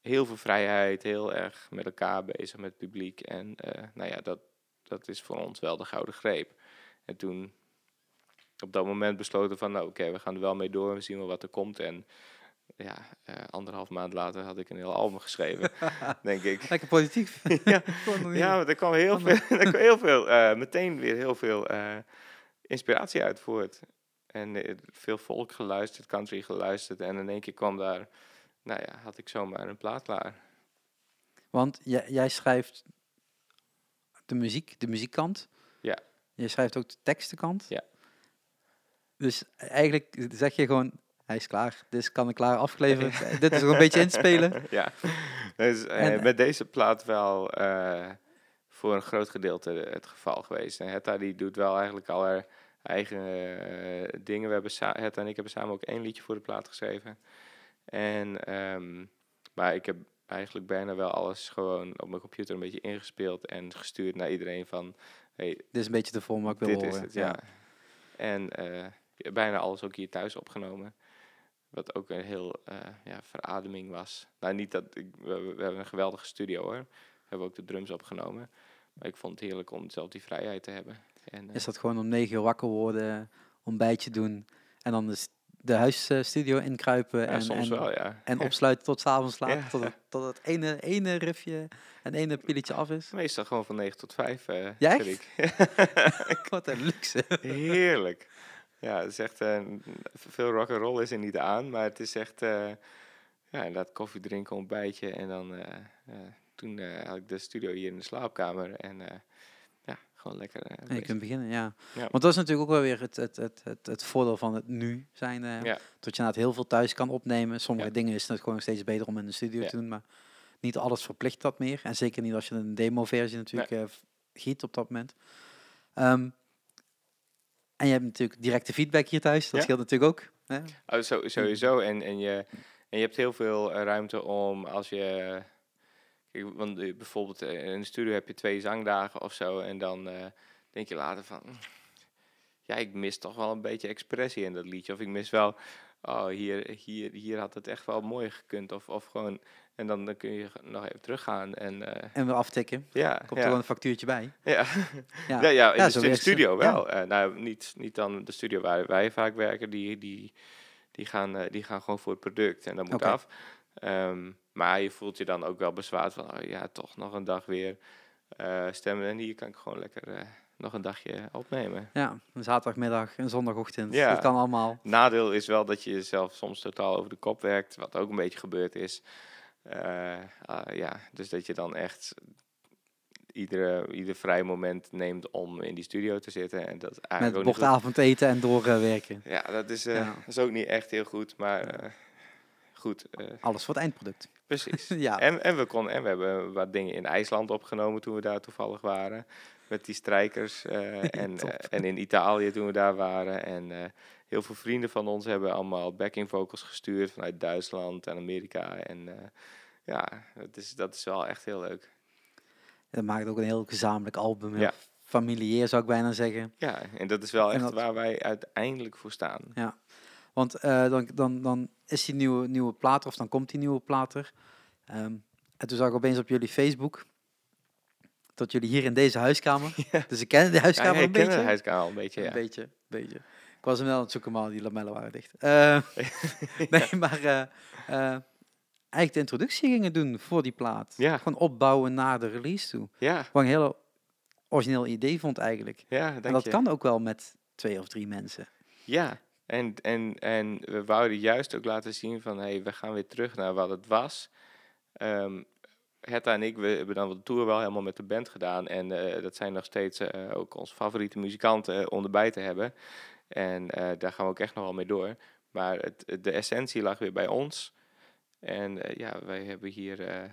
Heel veel vrijheid, heel erg met elkaar bezig, met het publiek. En uh, nou ja, dat, dat is voor ons wel de gouden greep. En toen op dat moment besloten van, nou oké, we gaan er wel mee door. We zien wel wat er komt. En ja, uh, anderhalf maand later had ik een heel album geschreven, denk ik. Lekker positief. ja, ja, maar er kwam heel veel, er kwam heel veel uh, meteen weer heel veel uh, inspiratie uit voort. En veel volk geluisterd, country geluisterd. En in één keer kwam daar, nou ja, had ik zomaar een plaat klaar. Want jij, jij schrijft de muziek, de muziekkant. Ja. Je schrijft ook de tekstenkant. Ja. Dus eigenlijk zeg je gewoon, hij is klaar. Dus kan ik klaar afgeleverd. Dit is nog een beetje inspelen. Ja, dus, uh, met deze plaat wel uh, voor een groot gedeelte het geval geweest. En Hetta die doet wel eigenlijk al haar eigen uh, dingen. We hebben Hetta en ik hebben samen ook één liedje voor de plaat geschreven. En, um, maar ik heb eigenlijk bijna wel alles gewoon op mijn computer een beetje ingespeeld en gestuurd naar iedereen van... Hey, dit is een beetje de vorm wat ik wil dit horen. Is het, ja. ja. En bijna alles ook hier thuis opgenomen. Wat ook een heel uh, ja, verademing was. Nou, niet dat ik, we, we, hebben een geweldige studio hoor. We hebben ook de drums opgenomen. Maar ik vond het heerlijk om zelf die vrijheid te hebben. En, uh, is dat gewoon om negen uur wakker worden, ontbijtje doen en dan de, de huisstudio inkruipen ja, en, soms en, wel, ja. en opsluiten tot s'avonds laat, Ja. tot, het, tot het ene, ene riffje en ene pilletje af is? Meestal gewoon van 9 tot 5. Uh, Ja. Wat een luxe. Heerlijk. Ja, het is echt, eh, veel rock and roll is er niet aan, maar het is echt, eh, ja, inderdaad koffie drinken, ontbijtje en dan, eh, toen had ik de studio hier in de slaapkamer en ja, gewoon lekker En je kunt beginnen, ja. Ja. Want dat is natuurlijk ook wel weer het, het, het, het, het voordeel van het nu zijn. Ja. Dat je inderdaad heel veel thuis kan opnemen. Sommige Ja. dingen is het gewoon steeds beter om in de studio te doen, maar niet alles verplicht dat meer. En zeker niet als je een demo-versie natuurlijk giet op dat moment. Ehm, en je hebt natuurlijk directe feedback hier thuis. Dat scheelt natuurlijk ook. Hè? Oh, zo, sowieso. En, en, je, en je hebt heel veel eh, ruimte om als je. Kijk, want eh, bijvoorbeeld eh, in de studio heb je twee zangdagen of zo. En dan denk je later van. "Mm, Ja, ik mis toch wel een beetje expressie in dat liedje. Of ik mis wel. Oh, hier, hier, hier had het echt wel mooi gekund. Of, of gewoon. En dan, dan kun je nog even teruggaan. En eh, En weer aftikken. ja. Komt er een factuurtje bij. Ja. Ja, Ja, ja, in de stu- studio wel. Eh, nou, niet, niet dan de studio waar wij vaak werken. Die, die, die, gaan, eh, die gaan gewoon voor het product en dat moet af. Ehm, maar je voelt je dan ook wel bezwaard van, oh ja, toch nog een dag weer stemmen. En hier kan ik gewoon lekker nog een dagje opnemen. Ja, een zaterdagmiddag, een zondagochtend. Ja. Dat kan allemaal. Nadeel is wel dat je jezelf soms totaal over de kop werkt, wat ook een beetje gebeurd is. Eh, ah, ja, dus dat je dan echt iedere, ieder vrij moment neemt om in die studio te zitten. En dat Met bordavond eten en doorwerken. Ja, dat is, eh, Ja. dat is ook niet echt heel goed, maar eh, goed, eh, Alles voor het eindproduct. precies. ja. En, en, we kon, en we hebben wat dingen in IJsland opgenomen toen we daar toevallig waren. Met die strijkers. eh, en, eh, en in Italië toen we daar waren. En eh, heel veel vrienden van ons hebben allemaal backing vocals gestuurd vanuit Duitsland en Amerika. En eh, ja, dat is, dat is wel echt heel leuk. Dat maakt ook een heel gezamenlijk album. heel Ja. Familiair zou ik bijna zeggen. Ja, en dat is wel echt dat- waar wij uiteindelijk voor staan. Want eh, dan, dan, dan is die nieuwe, nieuwe plaat, of dan komt die nieuwe plaat er. Ehm, en toen zag ik opeens op jullie Facebook dat jullie hier in deze huiskamer. Dus ik ken de Ja, huiskamer jij een beetje. de huiskamer een beetje, ja. Een beetje, een beetje. Ik was hem wel aan het zoeken, maar die lamellen waren dicht. Eh, nee, maar eh, eh, eigenlijk de introductie gingen doen voor die plaat. Ja. Gewoon opbouwen naar de release toe. Ja, Gewoon een heel origineel idee vond eigenlijk. ja, en dat je. kan ook wel met twee of drie mensen. Ja, en, en, en we wouden juist ook laten zien van, hey, we gaan weer terug naar wat het was. Ehm Hetta en ik, we hebben dan de tour wel helemaal met de band gedaan. En eh, dat zijn nog steeds eh, ook onze favoriete muzikanten eh, om erbij te hebben. En daar gaan we ook echt nog wel mee door. Maar het- de essentie lag weer bij ons. En eh, ja, wij hebben hier... eh,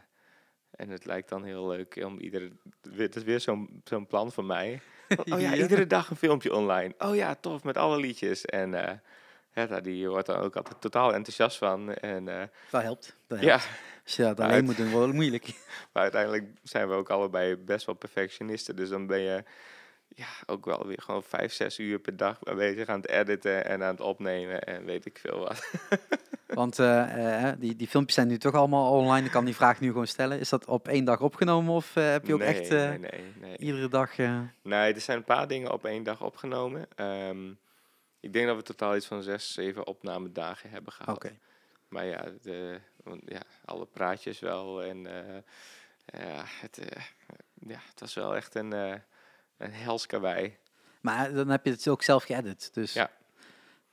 en het lijkt dan heel leuk om iedere... Het is weer zo'n zo'n plan van mij. Oh ja, Ja. iedere dag een filmpje online. Oh ja, tof, met alle liedjes. En Hetta, die wordt er ook altijd totaal enthousiast van. En Dat helpt. Dat helpt. ja, Als je dat alleen moet doen, wordt het moeilijk. maar uiteindelijk zijn we ook allebei best wel perfectionisten. Dus dan ben je ja, ook wel weer gewoon vijf, zes uur per dag bezig aan het editen en aan het opnemen en weet ik veel wat. Want eh, eh, die, die filmpjes zijn nu toch allemaal online. Ik kan die vraag nu gewoon stellen. Is dat op één dag opgenomen of eh, heb je ook nee, echt nee, nee, nee. iedere dag... Nee, er zijn een paar dingen op één dag opgenomen. Ehm, ik denk dat we totaal iets van zes, zeven opnamedagen hebben gehad. Oké. Maar ja, de, ja, alle praatjes wel. En ja, het, ja, het was wel echt een, een hels karwei. Maar dan heb je het ook zelf geëdit. Dus, Ja.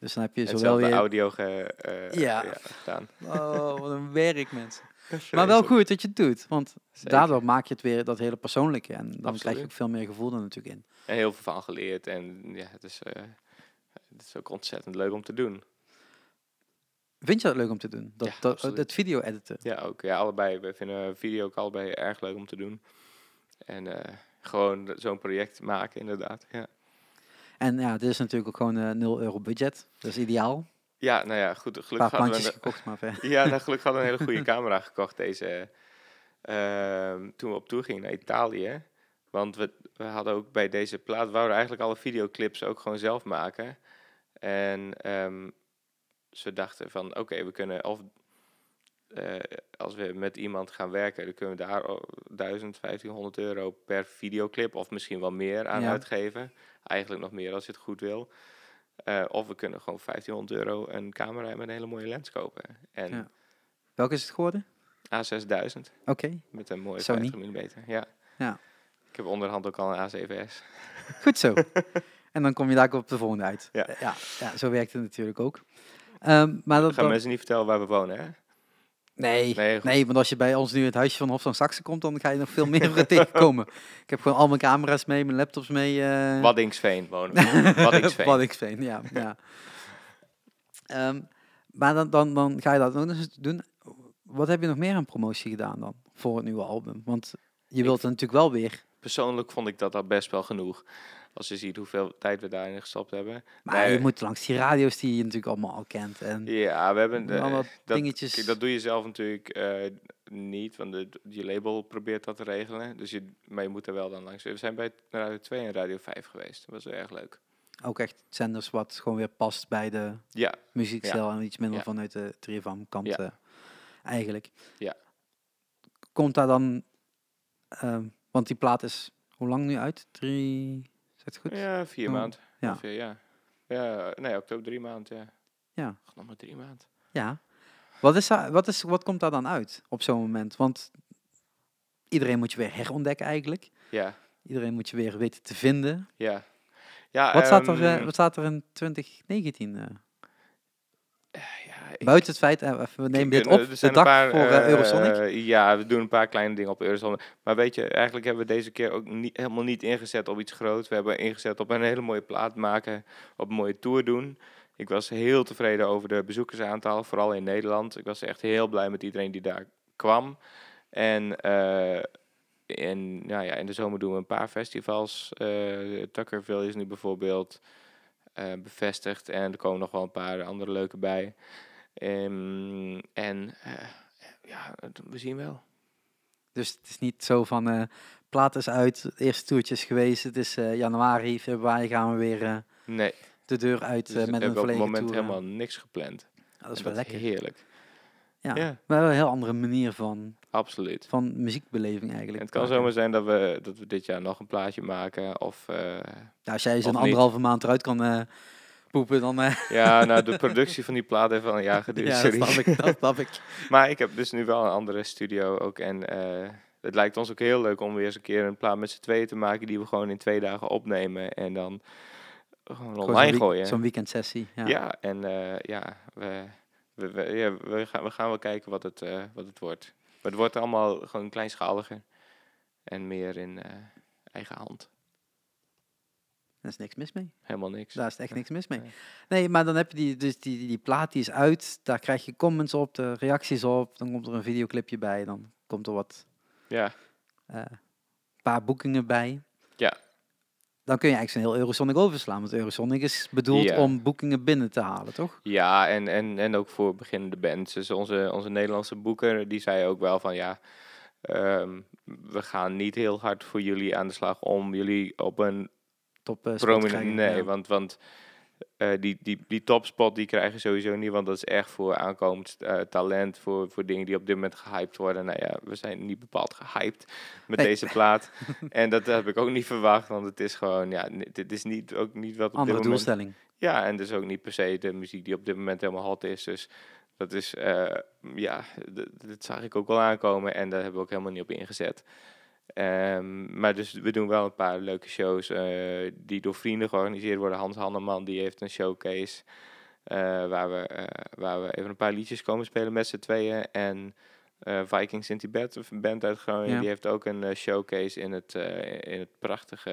Dus dan heb je zowel weer... audio ge, eh, Ja. ja, gedaan. Oh, wat een werk, mensen. Maar wel goed dat je het doet. Want Zeker. daardoor maak je het weer dat hele persoonlijke. En dan krijg je ook veel meer gevoel er natuurlijk in. En heel veel van geleerd. En ja, het is, eh, het is ook ontzettend leuk om te doen. Vind je dat leuk om te doen? Dat, Ja, dat, video editen. Ja, ook. Ja, allebei. We vinden video ook allebei erg leuk om te doen. En eh, gewoon zo'n project maken, inderdaad. Ja. En ja, dit is natuurlijk ook gewoon eh 0 euro budget. Dat is ideaal. ja, nou ja, goed. Een Gelukkig hadden we een- gekocht, maar ver. Ja, nou, gelukkig hadden we een hele goede camera gekocht deze, ehm, toen we op tour gingen naar Italië. Want we, we hadden ook bij deze plaat, wouden eigenlijk alle videoclips ook gewoon zelf maken. En ehm, we dachten van, oké, we kunnen of eh, als we met iemand gaan werken, dan kunnen we daar oh, 1000, 1500 euro per videoclip of misschien wel meer aan Ja. uitgeven. Eigenlijk nog meer als je het goed wil. Eh, of we kunnen gewoon 1500 euro een camera met een hele mooie lens kopen. En Ja. Welke is het geworden? A6000 Oké, met een mooie Sony. 50 mm. Ja. Ja. Ik heb onderhand ook al een A7S. goed zo. en dan kom je daar op de volgende uit. Ja. Eh, ja, ja, zo werkt het natuurlijk ook. Ehm, maar dat, gaan mensen niet vertellen waar we wonen, hè? Nee, Nee, want als je bij ons nu in het huisje van Hof van Saxe komt, dan ga je nog veel meer tegenkomen. Ik heb gewoon al mijn camera's mee, mijn laptops mee. eh, Waddingsveen wonen. Waddingsveen. Waddingsveen, ja. ja. Ehm, maar dan, dan, dan ga je dat ook nog eens doen. Wat heb je nog meer aan promotie gedaan dan voor het nieuwe album? Want je wilt er natuurlijk wel weer. Persoonlijk vond ik dat al best wel genoeg. Als je ziet hoeveel tijd we daarin gestopt hebben. Maar Nee. je moet langs die radio's die je natuurlijk allemaal al kent. En Ja, we hebben de, dat, dingetjes. kijk, dat doe je zelf natuurlijk eh, niet, want de, je label probeert dat te regelen. Dus je, maar je moet er wel dan langs. We zijn bij Radio 2 en Radio 5 geweest. Dat was erg leuk. ook echt zenders wat gewoon weer past bij de Ja, muziekstijl en iets minder Ja. vanuit de 3FM kant Ja. eh, eigenlijk. Ja. Komt daar dan, ehm, want die plaat is hoe lang nu uit? Drie, is dat goed? ja vier Oh, maanden. ja. Ongeveer, ja. Ja, nee, oktober drie maanden, ja. Ja. Nog maar drie maanden. Ja. Wat, is wat, is, wat komt daar dan uit op zo'n moment? Want iedereen moet je weer herontdekken eigenlijk. Ja, Iedereen moet je weer weten te vinden. ja. ja Wat, staat, er, ehm, eh, wat staat er in 2019? eh? Ja, ik- Buiten het feit, eh, we nemen dit er- op, er de dag een paar, voor eh, eh, Eurosonic. eh, ja, we doen een paar kleine dingen op Eurosonic. Maar weet je, eigenlijk hebben we deze keer ook niet, helemaal niet ingezet op iets groots. We hebben ingezet op een hele mooie plaat maken, op een mooie tour doen. Ik was heel tevreden over de bezoekersaantal, vooral in Nederland. Ik was echt heel blij met iedereen die daar kwam. En, eh, en nou ja, in de zomer doen we een paar festivals. Eh Tuckerville is nu bijvoorbeeld eh, bevestigd. En er komen nog wel een paar andere leuke bij. Ehm, en eh, ja, we zien wel. Dus het is niet zo van, eh plaat is uit, het eerste toertje is geweest, het is eh, januari, februari gaan we weer Nee, de deur uit dus met een hebben op het volledige moment tour. helemaal niks gepland. Ja, dat is En wel lekker. Heerlijk, Ja. ja. Maar wel een heel andere manier van, absoluut. van muziekbeleving En eigenlijk. het kan zomaar zijn dat we, dat we dit jaar nog een plaatje maken. Of Ja, als jij Of niet. anderhalve maand eruit kan poepen, dan... ja, nou de productie van die plaat heeft wel een jaar geduurd. ja, dat snap ik. Dat snap ik. Maar ik heb dus nu wel een andere studio ook. En eh, het lijkt ons ook heel leuk om weer eens een keer een plaat met z'n tweeën te maken. Die we gewoon in twee dagen opnemen. En dan gewoon zo'n online gooien. Zo'n weekendsessie. Ja. Ja, en eh, ja, we, we, we, ja, we, gaan, we gaan wel kijken wat het, eh, wat het wordt. Maar het wordt allemaal gewoon kleinschaliger. En meer in eigen hand. Daar is niks mis mee. Helemaal niks. Daar is echt niks mis mee. Nee. Nee, maar dan heb je die, dus die, die plaat die is uit. Daar krijg je comments op, de reacties op. Dan komt er een videoclipje bij. Dan komt er wat Ja, eh paar boekingen bij. Ja. Dan kun je eigenlijk zo'n heel Eurosonic overslaan. Want Eurosonic is bedoeld Ja. om boekingen binnen te halen, toch? ja en, en, en ook voor beginnende bands. Dus onze, onze Nederlandse boeker, die zei ook wel van ja... ehm, we gaan niet heel hard voor jullie aan de slag om jullie op een Top eh prominent. Nee, ja. want, want eh, die, die, die topspot die krijgen sowieso niet, want dat is echt voor aankomend eh, talent, voor, voor dingen die op dit moment gehyped worden. Nou ja, we zijn niet bepaald gehyped met Nee. deze plaat. en dat heb ik ook niet verwacht, want het is gewoon, ja, dit is niet, ook niet wat op Andere dit moment... doelstelling. Ja, en dus ook niet per se de muziek die op dit moment helemaal hot is. Dus dat is, ja, d- dat zag ik ook wel aankomen en daar hebben we ook helemaal niet op ingezet. Ehm, maar dus we doen wel een paar leuke shows eh, die door vrienden georganiseerd worden. Hans Hanneman die heeft een showcase eh, waar, we, eh, waar we even een paar liedjes komen spelen met z'n tweeën. En Vikings in Tibet, of een band uit Groningen, Ja. die heeft ook een showcase in het, in het prachtige,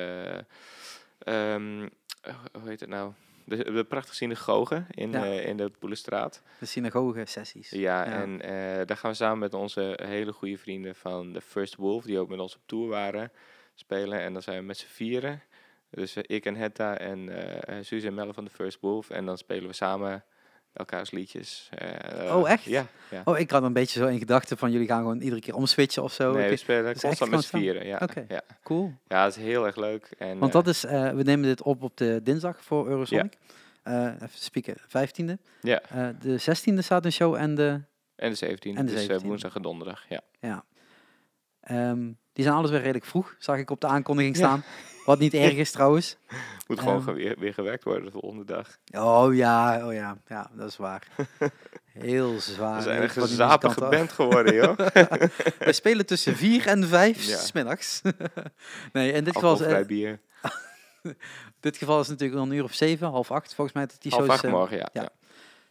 ehm, eh, hoe heet het nou? De, de prachtige synagoge in, Ja. eh, in de Poelenstraat. De synagoge sessies. Ja, Ja. en eh, daar gaan we samen met onze hele goede vrienden van The First Wolf, die ook met ons op tour waren, spelen. En dan zijn we met z'n vieren. Dus eh, ik en Hetta en Suze en Melle van The First Wolf. En dan spelen we samen elkaars liedjes. Eh, Oh, echt? Ja. ja. Oh, ik had een beetje zo in gedachten van jullie gaan gewoon iedere keer omswitchen of zo. nee, we spelen dus constant met vieren. Ja, Oké. ja. Cool. ja, dat is heel erg leuk. En, Want eh, dat is, eh, we nemen dit op op de dinsdag voor Eurosonic. Eh, even spieken, 15e. Ja. Eh, de 16e staat een show en de, En de 17, En de dus eh, 17e. woensdag en donderdag. Ja. ja. Ehm, die zijn alles weer redelijk vroeg, zag ik op de aankondiging Ja. staan. Wat niet erg is trouwens. Moet gewoon Ehm. weer, weer gewerkt worden de volgende dag. Oh ja, oh ja, ja, dat is waar. Heel zwaar. We zijn een gezapige band geworden, joh. We spelen tussen 4 en 5 Ja. smiddags. nee, in dit geval, is, eh, bier. dit geval is natuurlijk wel een uur of 7, half 8 volgens mij. Dat die Half acht eh, morgen, ja. ja. ja.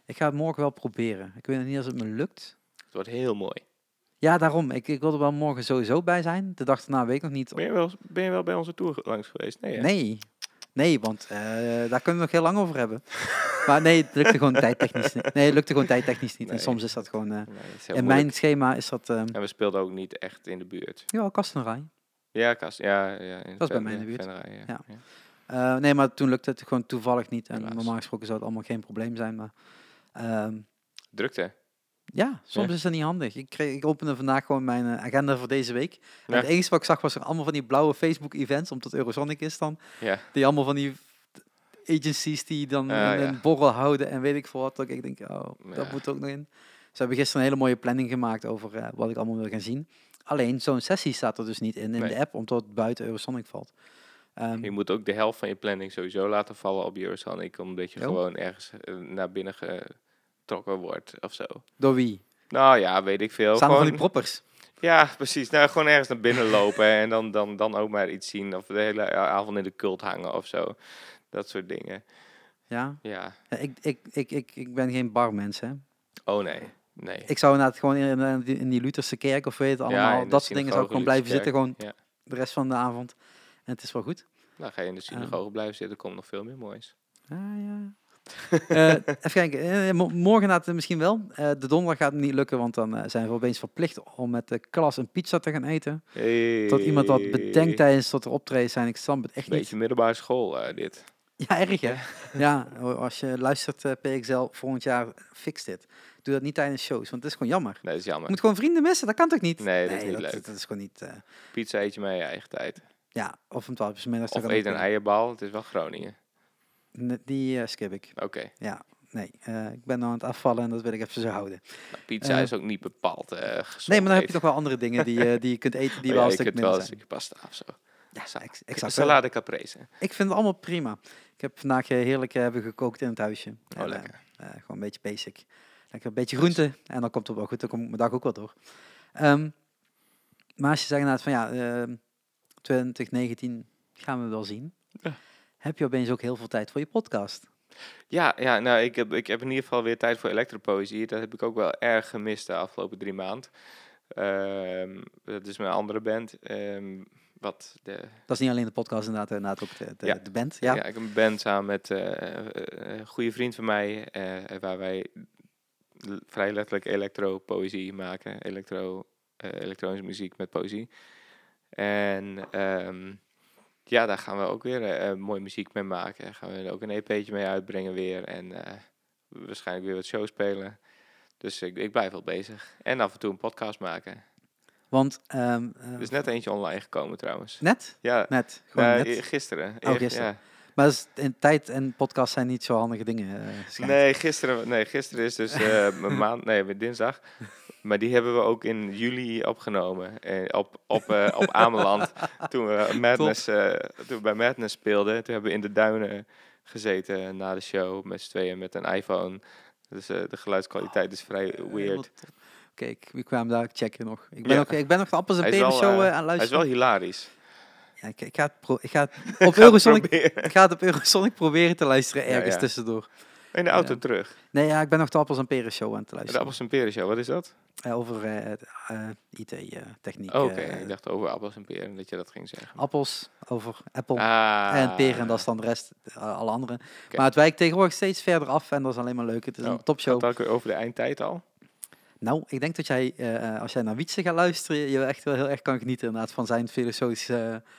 Ik ga het morgen wel proberen. Ik weet nog niet als het me lukt. Het wordt heel mooi. Ja, daarom. Ik, ik wil er wel morgen sowieso bij zijn. De dag daarna weet ik nog niet. Ben je wel, ben je wel bij onze tour langs geweest? Nee, hè? Nee. Nee, want eh, daar kunnen we nog heel lang over hebben. maar nee, het lukte gewoon tijdtechnisch niet. Nee, het lukte gewoon tijdtechnisch niet. En soms is dat gewoon... eh, Nee, is in moeilijk. mijn schema is dat... ehm En we speelden ook niet echt in de buurt. ja, Kastenrij. Ja, Kast. Ja, ja, in Dat is bij mij in de buurt. Venray, ja. Ja. Ja. Eh, nee, maar toen lukte het gewoon toevallig niet. En Helaas. normaal gesproken zou het allemaal geen probleem zijn. Maar ehm, Drukte. Ja, soms Ja. is dat niet handig. Ik, kreeg, ik opende vandaag gewoon mijn eh, agenda voor deze week. En Ja. het enige wat ik zag was er allemaal van die blauwe Facebook-events, omdat Eurosonic is dan. Ja. Die allemaal van die agencies die dan Ah, een, borrel houden en weet ik veel wat. Dat ik denk, oh, dat moet ook nog in. Ze hebben gisteren een hele mooie planning gemaakt over eh, wat ik allemaal wil gaan zien. Alleen, zo'n sessie staat er dus niet in, in Nee. de app, omdat het buiten Eurosonic valt. Ehm, Je moet ook de helft van je planning sowieso laten vallen op Eurosonic, omdat je Oh. gewoon ergens eh, naar binnen getrokken wordt of zo. door wie? Nou ja, weet ik veel. Staan er van die Gewoon, proppers? ja, precies. Nou, gewoon ergens naar binnen lopen en dan, dan, dan ook maar iets zien. Of de hele avond in de cult hangen of zo. Dat soort dingen. Ja. Ja, Ja, Ik, ik, ik, ik, ik ben geen barmens, hè. Oh nee, nee. Ik zou inderdaad gewoon in, in die- in die Lutherse kerk of weet het allemaal, de dat soort dingen zou ik gewoon blijven zitten, gewoon Ja. de rest van de avond. En het is wel goed. Nou, ga je in de synagoge blijven zitten, komt nog veel meer moois. Ah, ja. Eh, even kijken, eh, mo- morgen gaat het misschien wel. Eh, de donderdag gaat het niet lukken, want dan zijn we opeens verplicht om met de klas een pizza te gaan eten. Dat iemand wat bedenkt tijdens tot er optreedt zijn, ik snap het echt niet. Beetje middelbare school, dit. Ja, erg hè? ja, als je luistert PXL volgend jaar, fix dit. Doe dat niet tijdens shows, want het is gewoon jammer. Nee, dat is Je jammer. moet gewoon vrienden missen, dat kan toch niet? Nee, dat is niet leuk. Dat, is gewoon niet, Pizza eet je mee in je eigen tijd. ja, of om 12 uur middags. dat Of eet een eierbal, het is wel Groningen. Die eh, skip ik. Oké. Ja, nee. eh, ik ben nou aan het afvallen en dat wil ik even zo houden. Nou, pizza Eh, is ook niet bepaald eh gezond Nee, maar dan heb je nog wel andere dingen die, die je kunt eten die Oh wel ja, een je stuk kunt wel minder een zijn. stukje pasta of zo. Ja, Sa- ik, zou Salade caprese. Ik vind het allemaal prima. Ik heb vandaag heerlijk hebben gekookt in het huisje. Oh, En, lekker. gewoon een beetje basic. Lekker een beetje groente en dan komt het wel goed. Dan komt mijn dag ook wel door. Ehm, maar als je zegt inderdaad van ja, ehm 2019 gaan we wel zien. Ja. Heb je opeens ook heel veel tijd voor je podcast? Ja, ja nou, ik heb, ik heb in ieder geval weer tijd voor elektropoëzie. Dat heb ik ook wel erg gemist de afgelopen drie maanden. Ehm, dat is mijn andere band. Ehm, wat de, Dat is niet alleen de podcast, inderdaad, inderdaad ook de, de, Ja. de band. ja. Ja. ik heb een band samen met eh, eh, een goede vriend van mij. eh, waar wij vrij letterlijk elektropoëzie maken. Elektro, eh, elektronische muziek met poëzie. En ehm, ja, daar gaan we ook weer eh, eh, mooie muziek mee maken. Daar gaan we er ook een EP'tje mee uitbrengen weer. En eh, waarschijnlijk weer wat shows spelen. Dus ik, ik blijf wel bezig. En af en toe een podcast maken. Want ehm, eh, Er is net eentje online gekomen trouwens. net? Ja, Net. Gewoon net. e- gisteren. Oh, gisteren. ja. Maar in tijd en podcast zijn niet zo handige dingen. eh. Nee, gisteren, nee, gisteren is dus een maand, nee, dinsdag. Maar die hebben we ook in juli opgenomen. Eh, op, op, op Ameland. Toen we, Madness, toen we bij Madness speelden. Toen hebben we in de duinen gezeten na de show. Met z'n tweeën met een iPhone. Dus de geluidskwaliteit is vrij Eh, weird. Kijk, ik kwam daar checken nog. Ik ben, Ja. ook, ik ben nog de Appels en Peren show aan het Hij is luisteren. wel hilarisch. Ja, ik, ik ga het, pro- ik ga het op Eurosonic, ik ga het op Eurosonic proberen te luisteren ergens ja. tussendoor. In de auto terug. Nee, ja, ik ben nog de Appels en Peren show aan het De luisteren. Appels en Peren show, wat is dat? Eh, over eh, het, eh, IT-techniek. Oh, Oké, eh, ik dacht over appels en peren dat je dat ging zeggen. appels over Apple Ah. en peren, dat is dan de rest, eh, alle andere. Maar het wijkt tegenwoordig steeds verder af en dat is alleen maar leuk. Het is Oh, een topshow. Had ook over de eindtijd al? Nou, ik denk dat jij, eh, eh, als jij naar Wietse gaat luisteren, je echt wel heel erg kan genieten inderdaad van zijn filosofische eh,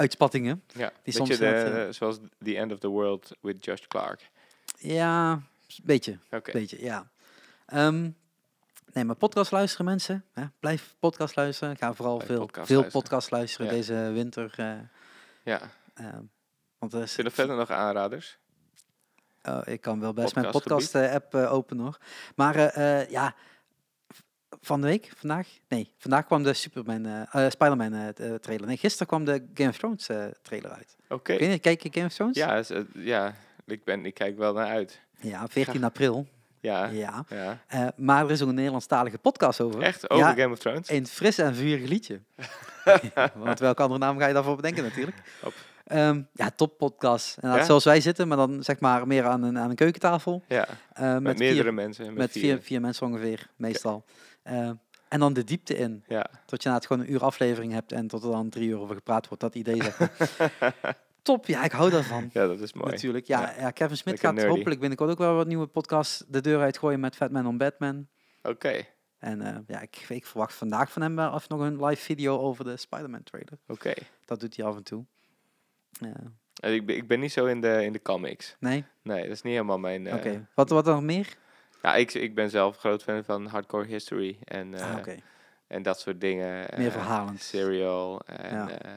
uitspattingen. Ja, Die soms de, net, eh, zoals The End of the World with Josh Clark. Ja, een beetje. Beetje, ja. Ehm, nee, maar podcast luisteren mensen. Hè? Blijf podcast luisteren. Ga vooral Blijf veel, podcast veel luisteren. podcast luisteren Ja. deze winter. eh, ja. ehm, want er is, Zullen verder nog aanraders? oh, ik kan wel best mijn podcast-app eh, openen hoor. Maar ja, van de week, vandaag? Nee, vandaag kwam de Superman, eh, Spider-Man eh, trailer. Nee, gisteren kwam de Game of Thrones trailer uit. Oké. Je, kijk je Game of Thrones? Ja, is, ja ik, ben, ik kijk wel naar uit. Ja, 14 april. Ja, Ja. ja. Maar er is ook een Nederlandstalige podcast over. Echt? Over Ja. Game of Thrones? Een fris en vurig liedje. Want welke andere naam ga je daarvoor bedenken natuurlijk? Op. Ehm, ja, top podcast. En Ja? zoals wij zitten, maar dan zeg maar meer aan een, aan een keukentafel. Ja, met, met meerdere vier, mensen. Met, met vier. vier, vier mensen ongeveer, meestal. Eh, en dan de diepte in. Ja, Tot je na het gewoon een uur aflevering hebt en tot er dan drie uur over gepraat wordt. Dat idee zeg maar. top, ja, ik hou daarvan. ja, dat is mooi. Natuurlijk. Ja, Ja. ja. Kevin Lekker gaat nerdy. hopelijk binnenkort ook wel wat nieuwe podcasts de deur uitgooien met Fatman on Batman. Oké, En eh, ja, ik, ik verwacht vandaag van hem wel even nog een live video over de Spider-Man trailer. oké. Dat doet hij af en toe. En Ik, ben- ik ben niet zo in de, in de comics. nee? Nee, dat is niet helemaal mijn... eh, Oké. Wat, wat nog meer? Ja, ik, ik ben zelf groot fan van hardcore history en, eh, ah, oké. en dat soort dingen. Meer eh, verhalend. Serial en, Ja. eh,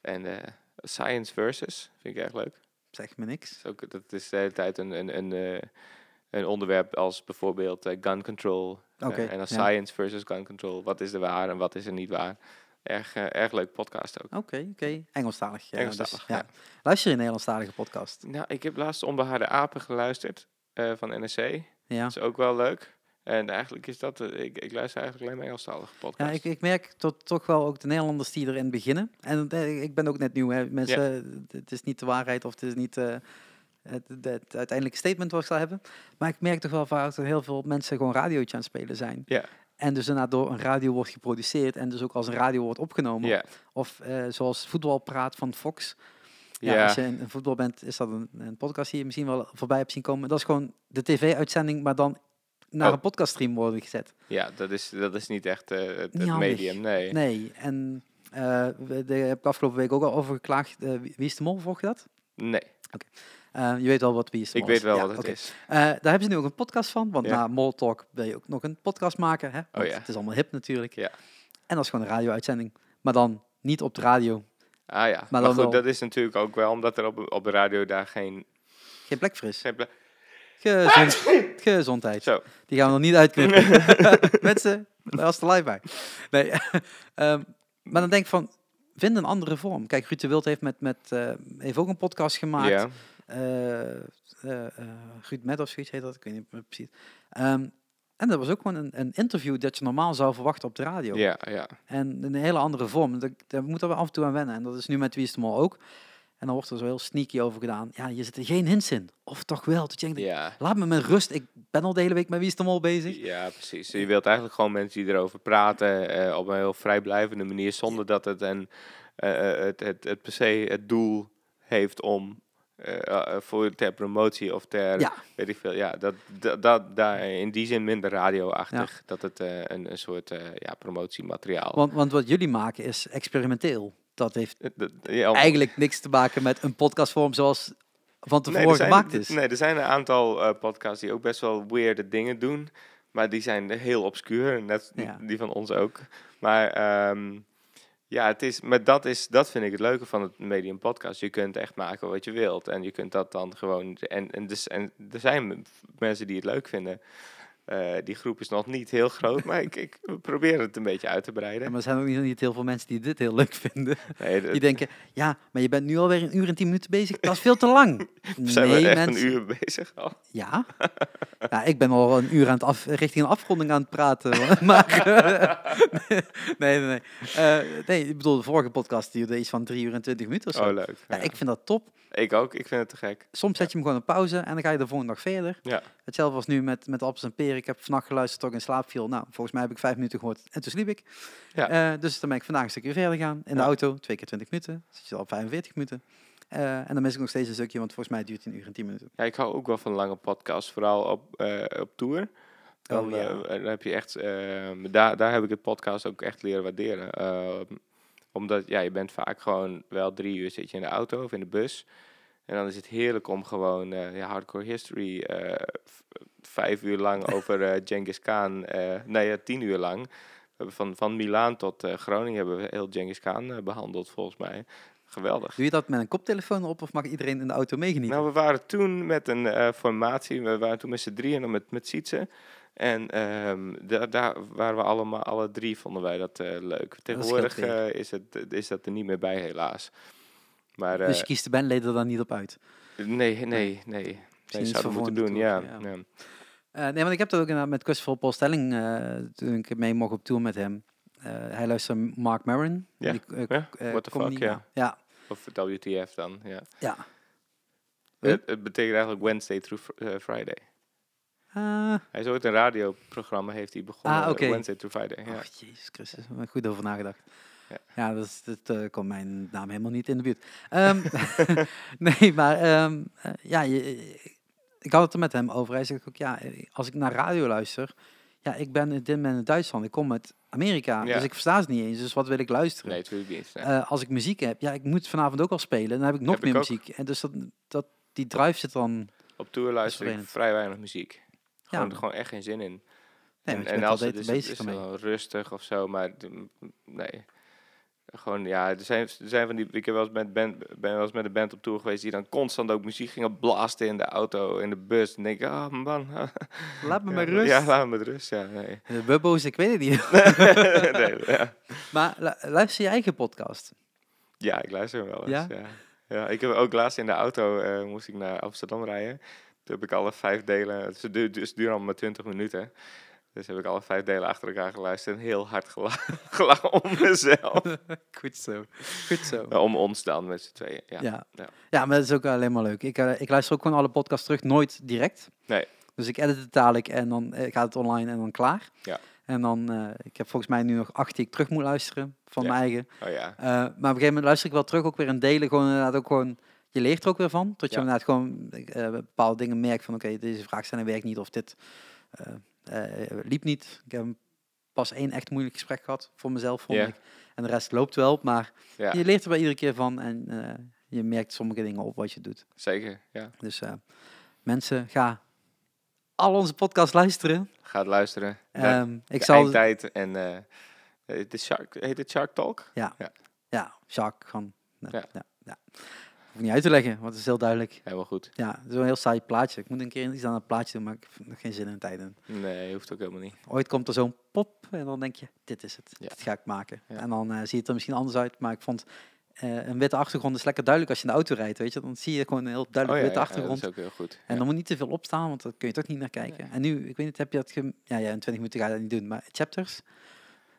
en eh, Science Versus vind ik erg leuk. Zeg me niks. Dat is, ook, dat is de hele tijd een, een, een, eh, een onderwerp als bijvoorbeeld eh, gun control. eh, en dan ja. science versus gun control. Wat is er waar en wat is er niet waar? Erg, eh, erg leuk podcast ook. Oké, oké. Engelstalig. ja, Engelstalig, dus, ja. Luister je een Nederlandstalige podcast? Nou, ik heb laatst Onbehaarde Apen geluisterd eh, van NSC. Ja. Dat is ook wel leuk. En eigenlijk is dat, eh, ik, ik luister eigenlijk alleen maar Engelstalige Ja, podcasts. ik, ik merk tot, toch wel ook de Nederlanders die erin beginnen. En eh, ik ben ook net nieuw. Hè. Mensen, het is niet de waarheid of het is niet... eh, het, uiteindelijke statement wat ik zal hebben. Maar ik merk toch wel vaak dat heel veel mensen gewoon radiootje aan het spelen zijn. Ja. En dus daarna door een radio wordt geproduceerd en dus ook als een radio wordt opgenomen. Ja, Of zoals voetbalpraat van Fox. Ja, als je in, in voetbal bent, is dat een, een podcast die je misschien wel voorbij hebt zien komen. Dat is gewoon de tv-uitzending, maar dan naar Oh. een podcaststream worden gezet. ja dat, is, dat is niet echt eh, het, Niet het handig. medium, nee. Nee, en we- daar heb ik afgelopen week ook al over geklaagd. Eh, wie is de mol, volg je dat? Nee, Eh, je weet wel wat Wie is de ik Mol weet wel Ja, wat het oké. is. Daar hebben ze nu ook een podcast van, want Ja. na Mol Talk wil je ook nog een podcast maken. Hè? Want Oh ja. Het is allemaal hip natuurlijk. Ja. En dat is gewoon een radio-uitzending. Maar dan niet op de radio. Ah ja, maar, goed, wel- dat is natuurlijk ook wel omdat er op, op de radio daar geen... Geen plek voor is. geen Gezond, gezondheid. Zo, Die gaan we nog niet uitknippen. Mensen, daar was er live bij. Nee, ehm, maar dan denk ik van, vind een andere vorm. Kijk, Ruud de Wild heeft, met, met, eh, heeft ook een podcast gemaakt. ja. Eh, eh, Ruud Met of zoiets heet dat, ik weet niet precies. Ehm, en dat was ook gewoon een, een interview dat je normaal zou verwachten op de radio. Ja, ja. En een hele andere vorm. Daar, daar moeten we af en toe aan wennen. En dat is nu met Wie is de Mol ook. En dan wordt er zo heel sneaky over gedaan. Ja, je zit er geen hints in. Of toch wel. Dat je laat me met rust. Ik ben al de hele week met Wie is de Mol bezig. ja, precies. Je wilt eigenlijk gewoon mensen die erover praten eh, op een heel vrijblijvende manier, zonder dat het, een, eh, eh, het, het, het per se het doel heeft om eh, eh, voor ter promotie of ter Ja. weet ik veel. Ja, dat, dat, dat daar in die zin minder radioachtig. Dat het eh, een, een soort ja, promotiemateriaal. Want, want wat jullie maken is experimenteel. Dat heeft dat- ja, om- eigenlijk niks te maken met een podcastvorm zoals van tevoren zijn, gemaakt is. Nee, er zijn een aantal podcasts die ook best wel weirde dingen doen. Maar die zijn heel obscuur. Net Ja. die van ons ook. Maar ehm, ja, het is, maar dat, is, dat vind ik het leuke van het medium podcast. Je kunt echt maken wat je wilt. En je kunt dat dan gewoon... En, en, dus, en er zijn mensen die het leuk vinden. Eh, die groep is nog niet heel groot, maar ik, ik probeer het een beetje uit te Ja, breiden. maar er zijn ook niet, niet heel veel mensen die dit heel leuk vinden. Nee, Die denken, ja, maar je bent nu alweer een uur en tien minuten bezig. Dat is veel te lang. zijn nee, we echt mensen. een uur bezig al? Ja. ja, ik ben al een uur aan het af, richting een afronding aan het praten. maar nee, nee, nee. Eh, nee, ik bedoel, de vorige podcast die duurde iets van drie uur en twintig minuten of zo. Oh, leuk. ja, Ja. ik vind dat top. Ik ook, ik vind het te gek. Soms zet je hem gewoon op pauze en dan ga je de volgende dag verder. Ja. Hetzelfde was nu met, met appels en peren. Ik heb vannacht geluisterd tot ik in slaap viel. Nou, volgens mij heb ik vijf minuten gehoord en toen sliep ik. Ja. Eh, dus dan ben ik vandaag een stukje verder gaan. In de auto, twee keer 20 minuten. Zit je al op 45 minuten. Eh, en dan mis ik nog steeds een stukje, want volgens mij duurt het een uur en 10 minuten. Ja, ik hou ook wel van lange podcasts, vooral op, eh, op tour. Dan, Oh, ja. eh, dan heb je echt, ehm, daar, daar heb ik het podcast ook echt leren waarderen. Ehm, omdat ja, je bent vaak gewoon wel drie uur zit je in de auto of in de bus. En dan is het heerlijk om gewoon eh, ja, hardcore history eh, vijf uur lang over eh Genghis Khan, nee, ja, tien uur lang. Van, van Milaan tot Groningen hebben we heel Genghis Khan eh, behandeld volgens mij. Geweldig. Doe je dat met een koptelefoon op of mag iedereen in de auto meegenieten? Nou, we waren toen met een formatie, we waren toen met z'n drieën en dan met, met Sietse. En ehm, da- daar waren we allemaal, alle drie vonden wij dat leuk. Tegenwoordig is, het, is dat er niet meer bij, helaas. Maar dus eh, je kiest de bandleden er dan niet op uit. nee, nee, nee. nee. Iets zouden moeten doen, ja. ja. ja. Eh, nee, want ik heb dat ook inderdaad met Christopher Paul Stelling, eh, toen ik mee mocht op tour met hem. Eh, hij luistert Mark Maron. Ja, die, eh, ja, eh, what the fuck, ja. Ja, Of WTF dan, ja. ja. Het, het betekent eigenlijk Wednesday through fr- eh, Friday. Ah, Hij is ooit een radioprogramma, heeft hij begonnen. Ah, oké. eh, Wednesday through Friday, ja. Och, jezus Christus, heb er goed over nagedacht. Ja. Ja, dat, is, eh, komt mijn naam helemaal niet in de buurt. Ehm, nee, maar ehm, eh, ja, je, ik had het er met hem over. Hij zegt ook, ja, als ik naar radio luister, ja, ik ben in dit moment in Duitsland, ik kom uit Amerika, Ja. dus ik versta ze niet eens. Dus wat wil ik luisteren? Nee, natuurlijk niet. nee. Eh, als ik muziek heb, ja, ik moet vanavond ook al spelen, dan heb ik nog Heb meer ik muziek. En dus dat, dat, die drive zit dan... Op tour luister ik vrij weinig muziek. Gewoon, Ja. gewoon echt geen zin in. Nee, en en als al het is, bezig is wel rustig of zo, maar d- m- nee. Gewoon, ja, er zijn, er zijn van die, ik heb wel eens met, band, ben wel eens met een band op tour geweest die dan constant ook muziek gingen blasten in de auto, in de bus. En denk ik, ah man. Laat me ja, maar rust. Ja, laat me met rust, ja, nee. De bubbo's, ik weet het niet. nee ja. maar lu- luister je eigen podcast. ja, ik luister hem wel eens, Ja? ja. ja. ik heb ook laatst in de auto, eh, moest ik naar Amsterdam rijden. Toen heb ik alle vijf delen, ze duurt dus duren allemaal maar 20 minuten. Dus heb ik alle vijf delen achter elkaar geluisterd en heel hard gela- gelachen om mezelf. Goed zo. Goed zo. Om ons dan met z'n tweeën. Ja. Ja. Ja. Ja. maar dat is ook alleen maar leuk. Ik, eh, ik luister ook gewoon alle podcasts terug, nooit direct. Nee. Dus ik edit het dadelijk en dan eh, gaat het online en dan klaar. Ja. En dan, eh, ik heb volgens mij nu nog acht die ik terug moet luisteren van Ja. mijn eigen. Oh ja. Maar op een gegeven moment luister ik wel terug, ook weer in delen. Gewoon inderdaad ook gewoon, je leert er ook weer van. Tot je Ja. inderdaad gewoon bepaalde dingen merkt van, oké, deze vraagstelling werkt niet of dit liep niet. Ik heb pas één echt moeilijk gesprek gehad voor mezelf, vond ik. En de rest loopt wel, maar Ja, je leert er wel iedere keer van en eh, je merkt sommige dingen op wat je doet. zeker. Ja. Dus eh, mensen, ga al onze podcasts luisteren. Ga het luisteren. Ehm, ik de zal, eindtijd en eh, eh, de Shark, heet het Shark Talk? ja, gewoon, ja, Ja. ja. Hoef niet uit te leggen, want het is heel duidelijk. Helemaal goed. Ja, het is een heel saai plaatje. Ik moet een keer iets aan het plaatje doen, maar ik heb nog geen zin in tijd in. Nee, hoeft ook helemaal niet. Ooit komt er zo'n pop en dan denk je, dit is het. Ja. Dit ga ik maken. Ja. En dan eh, ziet het er misschien anders uit, maar ik vond eh, een witte achtergrond is lekker duidelijk als je in de auto rijdt, weet je. Dan zie je gewoon een heel Oh duidelijk ja, witte achtergrond. dat is ook heel goed. En dan moet niet te veel opstaan, want dan kun je toch niet naar kijken. En nu, ik weet niet, heb je dat... Ge ja, ja, in 20 minuten ga je dat niet doen, maar chapters.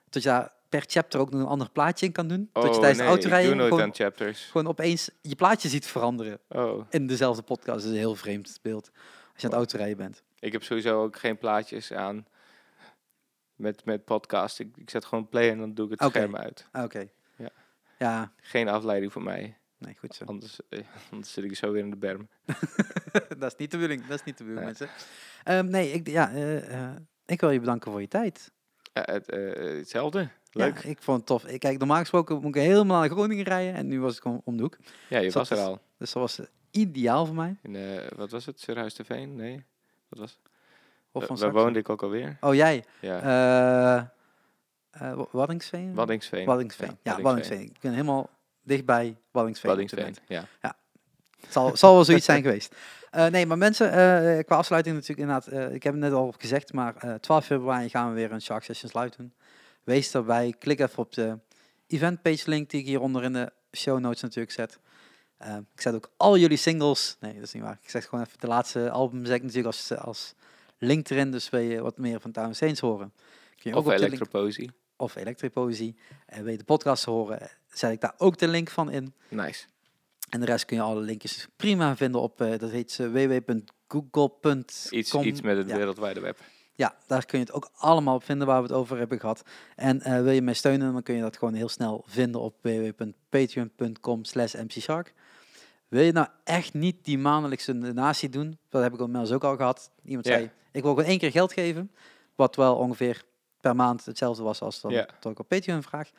Dat je daar per chapter ook nog een ander plaatje in kan doen. dat je Oh, tijdens nee, de autorijden gewoon, gewoon opeens je plaatje ziet veranderen Oh, in dezelfde podcast. Dat is een heel vreemd beeld als je aan het Wow. autorijden bent. ik heb sowieso ook geen plaatjes aan met, met podcast. Ik, ik zet gewoon play en dan doe ik het scherm uit. Ah, Oké. Ja. Ja, Geen afleiding voor mij. nee, goed zo. Anders, eh, anders zit ik zo weer in de berm. dat is niet de bedoeling, dat is niet de bedoeling, Nee. mensen. Ehm, nee, ik, ja, eh, eh, ik wil je bedanken voor je tijd. Het, hetzelfde. Leuk. Ja, ik vond het tof. Ik- Kijk, normaal gesproken moet ik helemaal naar Groningen rijden en nu was ik om de hoek. Ja, je Zat was er dus- al. Dus dat was eh, ideaal voor mij. In, eh, wat was het? Surhuis de Veen? Nee. Wat was Of van Waar woonde ik ook alweer? Oh, jij. Ja. eh, Wa- Waddingsveen? Waddingsveen. Waddingsveen. Ja, Ja, Waddingsveen. Ik ben helemaal dichtbij Waddingsveen. Waddingsveen, ja. Het zal, zal wel zoiets zijn geweest. Nee, maar mensen, qua afsluiting natuurlijk inderdaad, ik heb het net al gezegd, maar eh 12 februari gaan we weer een Shark Sessions Live doen. Wees daarbij, klik even op de eventpage link die ik hieronder in de show notes natuurlijk zet. Eh, ik zet ook al jullie singles, nee dat is niet waar, ik zeg gewoon even de laatste album zet ik natuurlijk als, als link erin, dus wil je wat meer van Town Saints horen. Kun je Of link- elektropoëzie. of elektropoëzie. En wil je de podcast horen, zet ik daar ook de link van in. Nice. En de rest kun je alle linkjes prima vinden op, eh, dat heet ze www.google.com. Iets, iets met het ja. wereldwijde web. Ja, daar kun je het ook allemaal op vinden waar we het over hebben gehad. En eh, wil je mij steunen, dan kun je dat gewoon heel snel vinden op www.patreon.com slash mcshark. Wil je nou echt niet die maandelijkse donatie doen? Dat heb ik inmiddels ook al gehad. Iemand zei, ik wil gewoon één keer geld geven. Wat wel ongeveer per maand hetzelfde was als dan Ja. dat ik op Patreon vraag.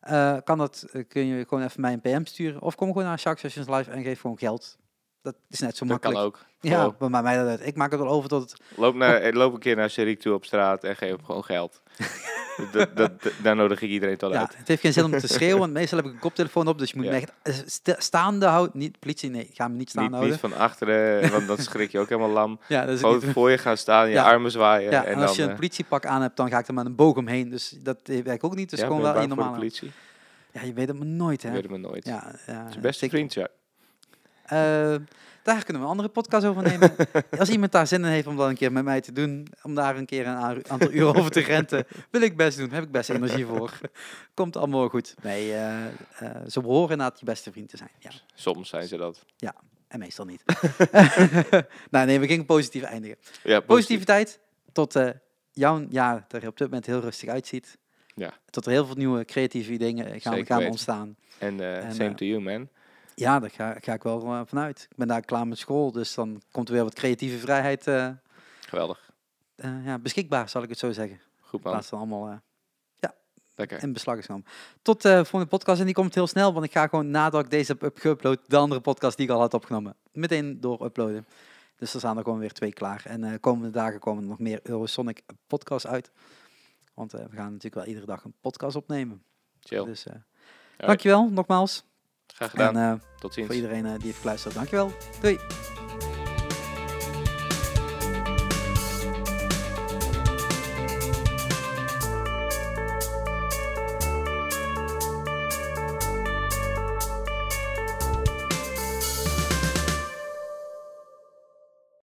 Eh, kan dat, eh, kun je gewoon even mij een PM sturen. Of kom gewoon naar Shark Sessions Live en geef gewoon geld. Dat is net zo Dat kan makkelijk. ook. Ja, bij mij dat. Ik maak het wel over tot het loop, naar, eh, loop een keer naar Sherik toe op straat en geef hem gewoon geld. dat, dat, daar nodig ik iedereen tot Ja, uit. het heeft geen zin om te schreeuwen, want meestal heb ik een koptelefoon op, dus je moet Ja. me echt eh, sta- staande houden. Niet politie, nee, ga me niet Niet, houden. niet van achteren, want dan schrik je ook helemaal lam. ja, dat is Gewoon niet. voor je gaan staan, je Ja. armen zwaaien. Ja, en, en als dan, je een eh, politiepak aan hebt, dan ga ik er met een boog omheen. Dus dat werkt ook niet. Dus ja, gewoon wel je een normale. politie. Ja, je weet het maar nooit, hè? Ik weet het maar nooit. Ja, ja, Het is je vriend, ja. Eh, daar kunnen we een andere podcast over nemen. Als iemand daar zin in heeft om dat een keer met mij te doen, om daar een keer een aantal uren over te renten, wil ik best doen. Heb ik best energie voor. Komt allemaal goed. Nee, eh, eh, ze behoren inderdaad je beste vriend te zijn. Ja. Soms zijn ze dat. En meestal niet. nou, nee, we gingen positief eindigen. Ja. Positiviteit tot eh, jouw jaar er op dit moment heel rustig uitziet. Ja. Tot er heel veel nieuwe creatieve dingen gaan, Zeker gaan ontstaan. En, eh, En, same to you, man. Ja, daar ga, ga ik wel eh, vanuit. Ik ben daar klaar met school, dus dan komt er weer wat creatieve vrijheid eh, Geweldig. eh, ja, beschikbaar, zal ik het zo zeggen. Goed man. plaats van allemaal eh, Lekker. in beslag is genomen. Tot de volgende podcast en die komt heel snel, want ik ga gewoon nadat ik deze heb geüpload, de andere podcast die ik al had opgenomen, meteen door uploaden. Dus er staan er gewoon weer twee klaar. En eh komende dagen komen er nog meer Eurosonic podcasts uit. Want we gaan natuurlijk wel iedere dag een podcast opnemen. Chill. Dus dankjewel nogmaals. Graag gedaan. En eh, Tot ziens. voor iedereen eh, die heeft geluisterd, dankjewel. Doei.